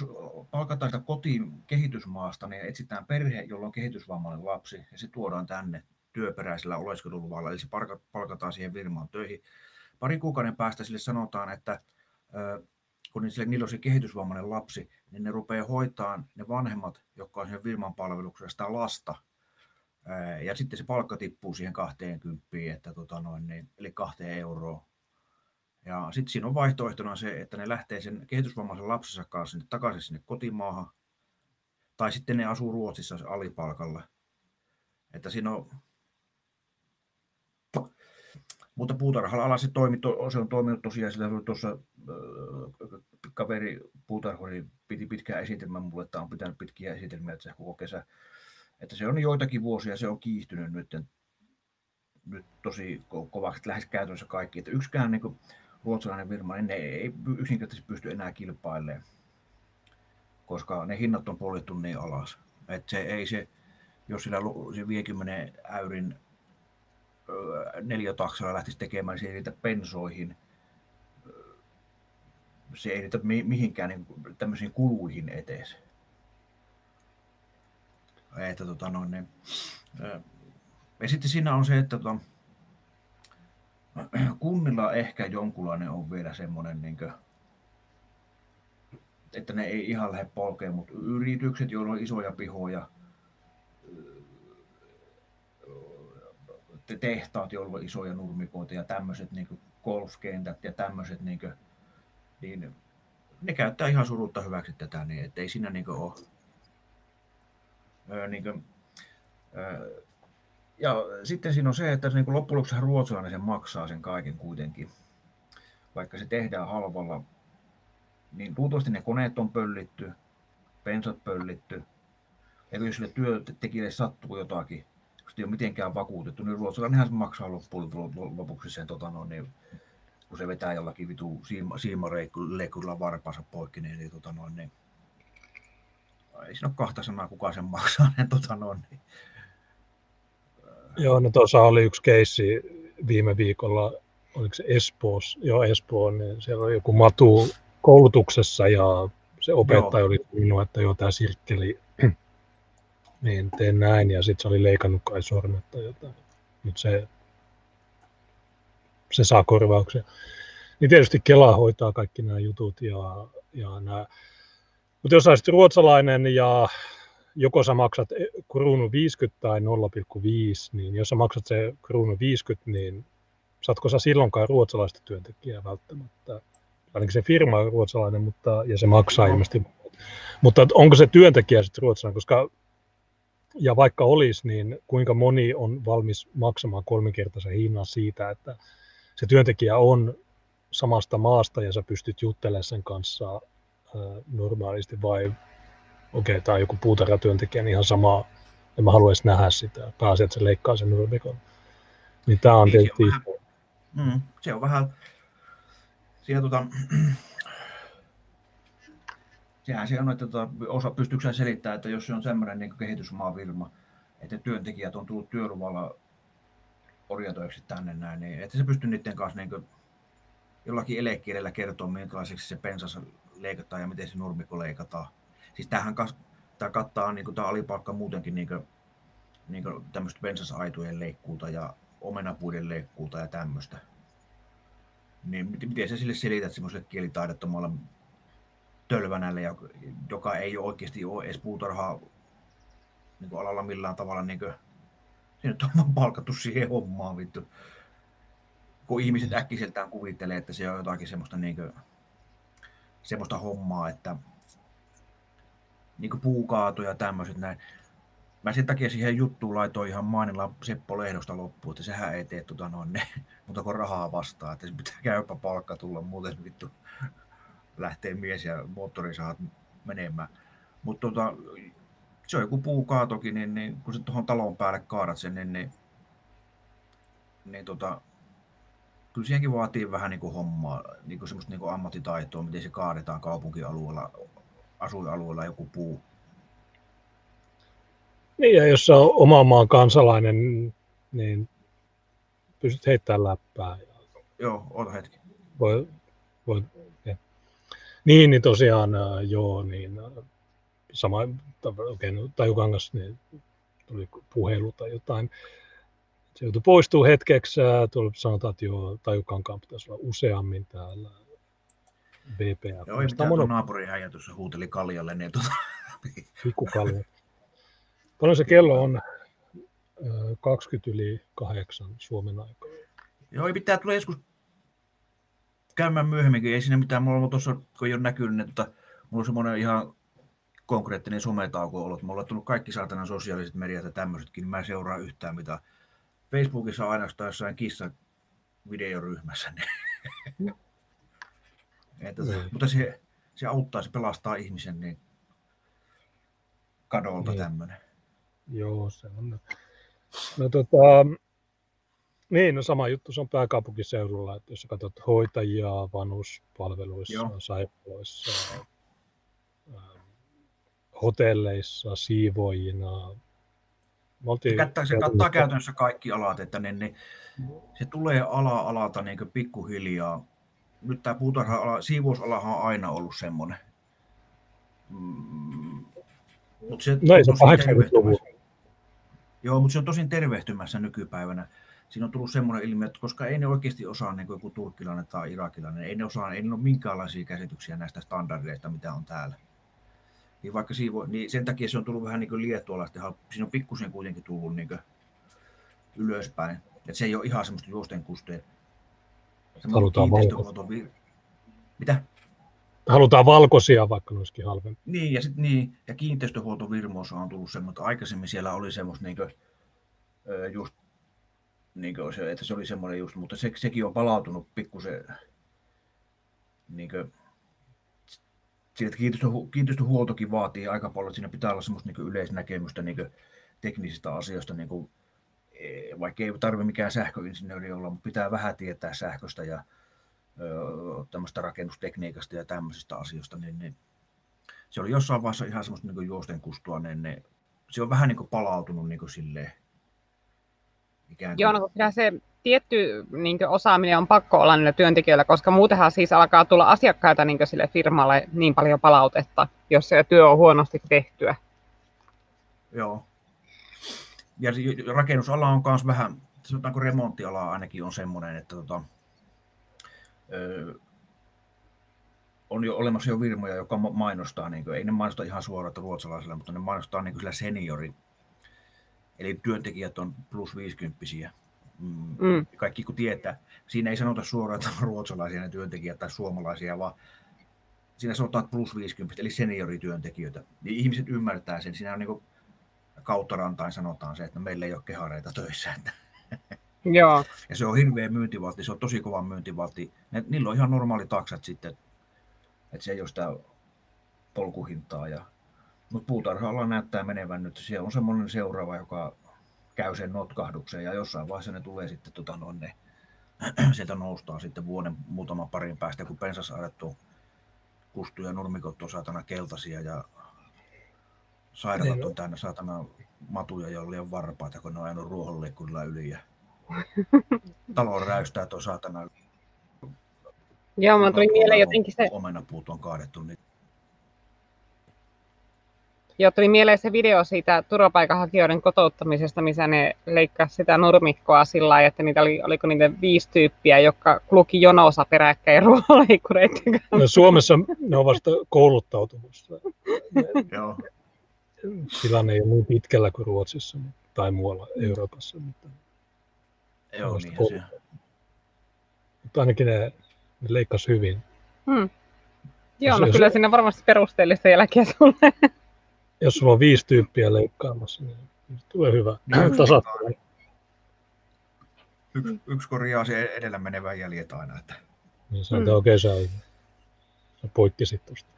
palkataan sitä kotiin kehitysmaasta, niin etsitään perhe, jolla on kehitysvammainen lapsi, ja se tuodaan tänne työperäisellä oleskeluluvalla, eli se palkataan siihen firmaan töihin. Pari kuukauden päästä sille sanotaan, että kun niillä on se kehitysvammainen lapsi, niin ne rupeaa hoitaan ne vanhemmat, jotka on sen firman palveluksessa sitä lasta. Ja sitten se palkka tippuu siihen 20, että tota noin, niin, eli kahteen euroa. Ja sitten siinä on vaihtoehtona se, että ne lähtee sen kehitysvammaisen lapsensa kanssa sinne takaisin sinne kotimaahan, tai sitten ne asuu Ruotsissa alipalkalla. Että siinä on mutta puutarhalla ala se, toimi, se on toiminut tosiaan, sillä tuossa äh, kaveri puutarhuri piti pitkää esitelmää mulle, että on pitänyt pitkiä esitelmiä että se koko kesä. Että se on joitakin vuosia, se on kiihtynyt nyt, nyt tosi kovaksi lähes käytännössä kaikki. Että yksikään niin kuin, ruotsalainen firma, niin ne ei yksinkertaisesti pysty enää kilpailemaan, koska ne hinnat on poljettu niin alas. Että se ei se, jos sillä se 50 äyrin neliötaksoilla lähtisi tekemään, niin se ei riitä pensoihin, se ei riitä mihinkään niin tämmöisiin kuluihin etes. Että, tota, no, niin, ja sitten siinä on se, että tota, kunnilla ehkä jonkunlainen on vielä semmoinen, niin kuin, että ne ei ihan lähde polkeen, mutta yritykset, joilla on isoja pihoja, tehtaat, joilla on isoja nurmikoita ja tämmöiset niin golfkentät ja tämmöiset, niin, kuin, niin ne käyttää ihan surutta hyväksi tätä, niin ettei siinä niin ole. Öö, niin kuin, öö, ja sitten siinä on se, että niin loppujen lopuksi ruotsalainen sen maksaa sen kaiken kuitenkin. Vaikka se tehdään halvalla, niin luultavasti ne koneet on pöllitty, pensat pöllitty. Ja jos sille työntekijälle sattuu jotakin, ei ole mitenkään vakuutettu, niin ruotsalainenhan se maksaa loppujen lopuksi sen, tota, no, niin, kun se vetää jollakin vitu siima, siimareikulla varpaansa poikki, niin, niin, tota, no, niin ei siinä ole kahta sanaa, kuka sen maksaa. <laughs> Niin, tota, no, niin. Joo, no tuossa oli yksi keissi viime viikolla, oliko se Espoos, joo Espoo, niin siellä oli joku matu koulutuksessa ja se opettaja joo. oli minua, että joo tämä sirkkeli niin teen näin, ja sitten se oli leikannut kai sormet tai jotain. Nyt se, se saa korvauksia. Niin tietysti Kela hoitaa kaikki nämä jutut ja, ja nämä. Mutta jos olisit ruotsalainen ja joko sä maksat kruunu 50 tai 0,5, niin jos sä maksat se kruunu 50, niin saatko sä silloinkaan ruotsalaista työntekijää välttämättä? Ainakin se firma on ruotsalainen, mutta, ja se maksaa ilmeisesti. Mutta onko se työntekijä sitten ruotsalainen, koska ja vaikka olisi, niin kuinka moni on valmis maksamaan kolminkertaisen hinnan siitä, että se työntekijä on samasta maasta ja sä pystyt juttelemaan sen kanssa normaalisti vai okei, okay, tämä on joku puutarhatyöntekijä, niin ihan sama, en mä haluaisi nähdä sitä, pääsee, että se leikkaa sen nurmikon. Niin tämä on niin, tietysti... Se on vähän, mm, se on vähän, siellä tota, sehän se on, että tota, osa pystyykö selittämään, että jos se on semmoinen niin kehitysmaafirma, että työntekijät on tullut työluvalla orjatoiksi tänne näin, niin että se pystyy niiden kanssa niin kuin, jollakin elekielellä kertoa, minkälaiseksi se pensas leikataan ja miten se nurmikko leikataan. Siis tämähän tämä kattaa niin kuin, tämä alipalkka muutenkin niin kuin, niin kuin tämmöistä pensasaitujen leikkuuta ja omenapuiden leikkuuta ja tämmöistä. Niin miten sä sille selität semmoiselle kielitaidottomalle tölvänälle, joka ei oikeasti ole edes puutarhaa niin alalla millään tavalla niin kuin, se nyt on vaan palkattu siihen hommaan vittu. Kun ihmiset äkkiseltään kuvittelee, että se on jotakin semmoista, niin kuin, semmoista hommaa, että niin kuin puukaato ja tämmöiset näin. Mä sen takia siihen juttuun laitoin ihan mainilla Seppo Lehdosta loppuun, että sehän ei tee tota noin, ne, mutta kun rahaa vastaa, että pitää käypä palkka tulla, muuten vittu lähtee mies ja moottori saat menemään. Mutta tota, se on joku puukaatokin, niin, niin kun se tuohon talon päälle kaadat sen, niin, niin, niin tota, kyllä siihenkin vaatii vähän niin kuin hommaa, niin kuin semmoista niin kuin ammattitaitoa, miten se kaadetaan kaupunkialueella, asuinalueella joku puu. Niin, ja jos on oma maan kansalainen, niin pystyt heittämään läppää. Joo, ota hetki. Voi, voi. Niin, niin tosiaan joo, niin sama, okei, okay, no, Tajukangas, niin tuli puhelu tai jotain. se joutui poistuu hetkeksi. Tuolla sanotaan, että joo, Tajukankaan pitäisi olla useammin täällä. BPF. Joo, ei mitään naapurin häijä tuossa huuteli kaljalle. Niin tuota... <laughs> Pikkukalja. Paljon se kello on? 20 yli 8 Suomen aikaa. Joo, pitää tulla joskus käymään myöhemminkin. Ei siinä mitään. Mulla on tuossa, kun ei ole näkynyt, niin tota, mulla on semmoinen ihan konkreettinen sometauko ollut. Mulla on tullut kaikki saatana sosiaaliset mediat ja tämmöisetkin, niin mä en seuraa yhtään mitä. Facebookissa on ainoastaan jossain kissa videoryhmässä. Niin. <laughs> että, niin. Mutta se, se auttaa, se pelastaa ihmisen niin kadolta niin. tämmöinen. Joo, se on. No tota, niin, no sama juttu se on pääkaupunkiseudulla, että jos katsot hoitajia vanhuspalveluissa, Joo. sairaaloissa, ähm, hotelleissa, siivoijina. Se kattaa, se kattaa käytännössä kaikki alat, että ne, ne, se tulee ala-alalta niin pikkuhiljaa. Nyt tämä puutarha-ala, siivousalahan on aina ollut semmoinen. Mm, mutta se, no ei se 80-luvulla. Joo, mutta se on tosin tervehtymässä nykypäivänä. Siinä on tullut semmoinen ilmiö, että koska ei ne oikeasti osaa niin kuin joku turkkilainen tai irakilainen, ei ne osaa, ei ne ole minkäänlaisia käsityksiä näistä standardeista, mitä on täällä. Niin vaikka siivo, niin sen takia se on tullut vähän niin kuin liettualaisten, siinä on pikkusen kuitenkin tullut niin kuin ylöspäin. Että se ei ole ihan semmoista juosten kusteen. Halutaan valkoisia. Mitä? Halutaan valkoisia, vaikka ne olisikin halvempi. Niin, ja, sit, niin, ja kiinteistöhuoltovirmoissa on tullut semmoista, aikaisemmin siellä oli semmoista niin kuin, just niin kuin se, että se oli semmoinen just, mutta se, sekin on palautunut pikkusen niin kuin, siitä kiinteistö, kiinteistöhuoltokin vaatii aika paljon, siinä pitää olla semmoista niin yleisnäkemystä niin teknisistä asioista, niin kuin, e, vaikka ei tarvitse mikään sähköinsinööri olla, mutta pitää vähän tietää sähköstä ja tämmöistä rakennustekniikasta ja tämmöisistä asioista, niin, niin se oli jossain vaiheessa ihan semmoista niin juosten kustua, niin, niin se on vähän niin kuin palautunut niin kuin silleen, ikään kuin. Joo, no kyllä se tietty niin osaaminen on pakko olla niillä työntekijöillä, koska muutenhan siis alkaa tulla asiakkaita niin sille firmalle niin paljon palautetta, jos se työ on huonosti tehtyä. Joo. Ja rakennusala on myös vähän, sanotaanko remonttiala ainakin on semmoinen, että tota, ö, on jo olemassa jo firmoja, joka mainostaa, niin kuin, ei ne mainosta ihan suoraan ruotsalaisilla, mutta ne mainostaa niin kuin sillä seniori Eli työntekijät on plus 50 mm. mm. Kaikki kun tietää. Siinä ei sanota suoraan, että on ruotsalaisia ne työntekijät tai suomalaisia, vaan siinä sanotaan plus 50, eli seniorityöntekijöitä. Niin ihmiset ymmärtää sen. Siinä on niin kautta rantain sanotaan se, että meillä ei ole kehareita töissä. <laughs> Joo. Ja se on hirveä myyntivalti, se on tosi kova myyntivalti. Ne, niillä on ihan normaali taksat sitten, että se ei ole sitä polkuhintaa ja mutta puutarha näyttää menevän nyt. Siellä on semmoinen seuraava, joka käy sen notkahduksen ja jossain vaiheessa ne tulee sitten tota noin, ne, <clears throat> sieltä noustaa sitten vuoden muutaman parin päästä, kun pensasaaret on kustu ja nurmikot on saatana keltaisia ja sairaalat on täynnä saatana matuja, joilla on varpaita, kun ne on ajanut ruohonleikkurilla yli ja <laughs> talon räystää tuo saatana Joo, mä tuli mieleen jotenkin se... Omenapuut on kaadettu, niin Joo, tuli mieleen se video siitä turvapaikanhakijoiden kotouttamisesta, missä ne leikkasivat sitä nurmikkoa sillä lailla, että niitä oli, oliko niitä viisi tyyppiä, jotka kluki jonossa peräkkäin <laughs> ruohonleikkureiden no, Suomessa ne on vasta kouluttautumassa. Joo. Tilanne ei ole niin pitkällä kuin Ruotsissa tai muualla Euroopassa. Mutta Joo, niin se. Mutta ainakin ne, ne leikkasi hyvin. Hmm. Joo, no kyllä siinä varmasti perusteellista jälkeä sulle jos sulla on viisi tyyppiä leikkaamassa, niin tulee hyvä. Niin, Tasapaino. Yksi, yksi korjaa se edellä menevän jäljet aina. Että... Niin se on mm. okei, okay, sä, poikkesit tuosta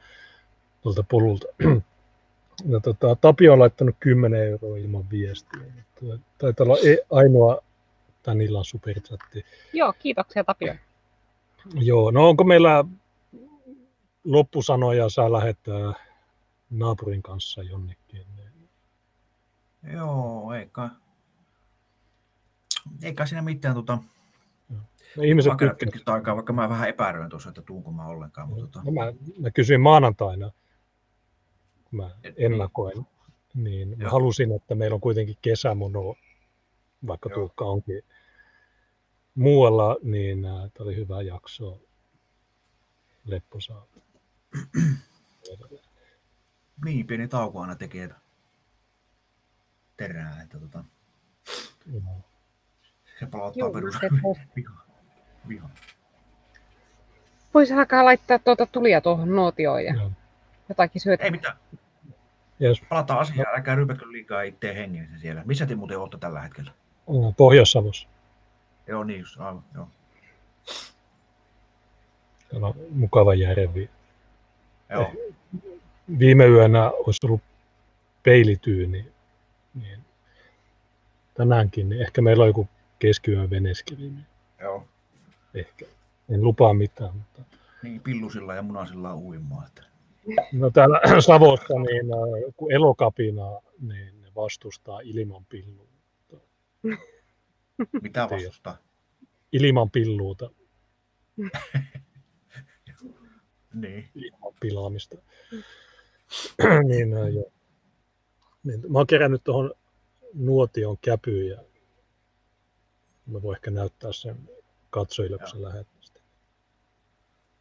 tuolta polulta. <clears throat> Ja tota, Tapio on laittanut 10 euroa ilman viestiä. Taitaa olla e- ainoa tämän illan superchatti. Joo, kiitoksia Tapio. Joo, no onko meillä loppusanoja, saa lähettää naapurin kanssa jonnekin. Joo, eikä, eikä siinä mitään. Tota, no, ihmiset tykkää. aikaa, vaikka mä vähän epäröin tuossa, että tuunko mä ollenkaan. Mutta, tota... no, mä, mä, kysyin maanantaina, kun mä ennakoin, niin mä halusin, että meillä on kuitenkin kesämono vaikka Joo. Tuukka onkin muualla, niin tämä oli hyvä jakso. Lepposaa. Niin, pieni tauko aina tekee terää, että tota, Joo. se palauttaa perus viha. Voisi alkaa laittaa tuota tulia tuohon nuotioon ja Joo. jotakin syötä. Ei mitään, Yes. palataan asiaan, älkää rypätkö liikaa itteen hengellisen siellä. Missä te muuten olette tällä hetkellä? Pohjois-Savossa. Joo, niin just, aivan, joo. Täällä on mukava järvi. Joo, Viime yönä olisi ollut peilityyni. Niin tänäänkin, niin ehkä meillä on joku keskiyön veneskeli. Niin joo. ehkä. En lupaa mitään, mutta Niin, pillusilla ja munasilla uimaa. Että. No täällä <clears throat> Savossa niin äh, kun elokapina, niin ne vastustaa ilman pilluuta. Mitä vastustaa? Ilman pilluuta, <laughs> Niin. ilman pilaamista. <clears throat> niin, äh, joo. Niin, mä oon kerännyt tuohon nuotion käpyyn ja mä voin ehkä näyttää sen katsojille, kun se.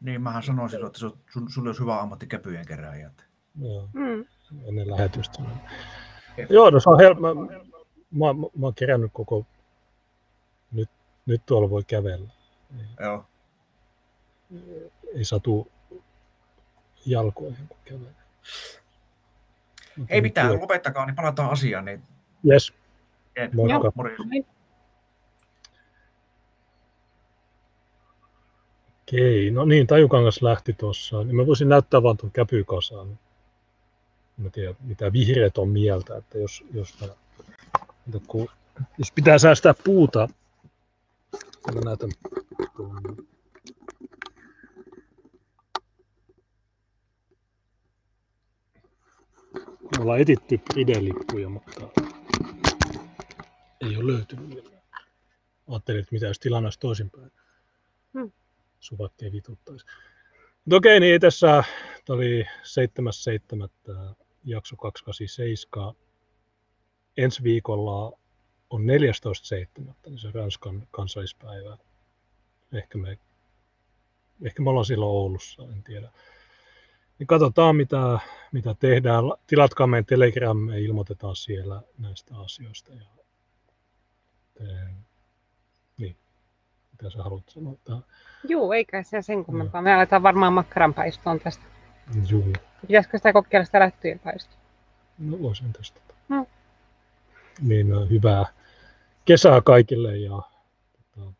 Niin, mähän sanoisin, että se on, sun, sulla olisi hyvä ammatti käpyjen kerääjä. Joo, Mm. ennen lähetystä. Joo, no se on helppo. Mä, mä, mä, mä oon kerännyt koko... Nyt, nyt tuolla voi kävellä. Joo. ei satu jalkoihin, kun kävelee. Ei mitään, lopettakaa, niin palataan asiaan. Niin... Yes. Moikka. joo. Okei, no niin, Tajukangas lähti tuossa. Niin mä voisin näyttää vaan tuon käpykasan. Mä tiedän, mitä vihreät on mieltä, että jos, jos, mä, että kun, jos pitää säästää puuta, mä näytän tuon. Me ollaan etitty Pride-lippuja, mutta ei ole löytynyt. Ajattelin, että mitä jos tilanne olisi toisinpäin. Hmm. Suvat ei vituttaisi. Mutta okei, niin tässä tämä oli 7.7. jakso 287. Ensi viikolla on 14.7. niin se Ranskan kansallispäivä. Ehkä me, ehkä me ollaan silloin Oulussa, en tiedä. Niin katsotaan, mitä, mitä tehdään. Tilatkaa meidän Telegram, me ilmoitetaan siellä näistä asioista. Ja, niin, mitä sä haluat sanoa? Juu, eikä se sen kummempaa. Me aletaan varmaan makkaranpaistoon tästä. Juu, Pitäisikö sitä kokeilla sitä lättyjen paistoa? no voisin testata. No. Niin hyvää kesää kaikille ja tota,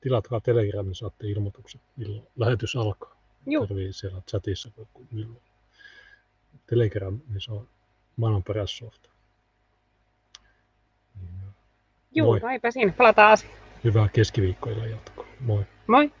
tilatkaa Telegram, niin saatte ilmoitukset, milloin lähetys alkaa. Juu, Tarvii siellä chatissa, kun milloin. Telegram, niin se on maailman paras softa. Niin, juu, moi. eipä siinä. Palataan asiaan. hyvää keskiviikkoilla jatkoa. Moi. Moi.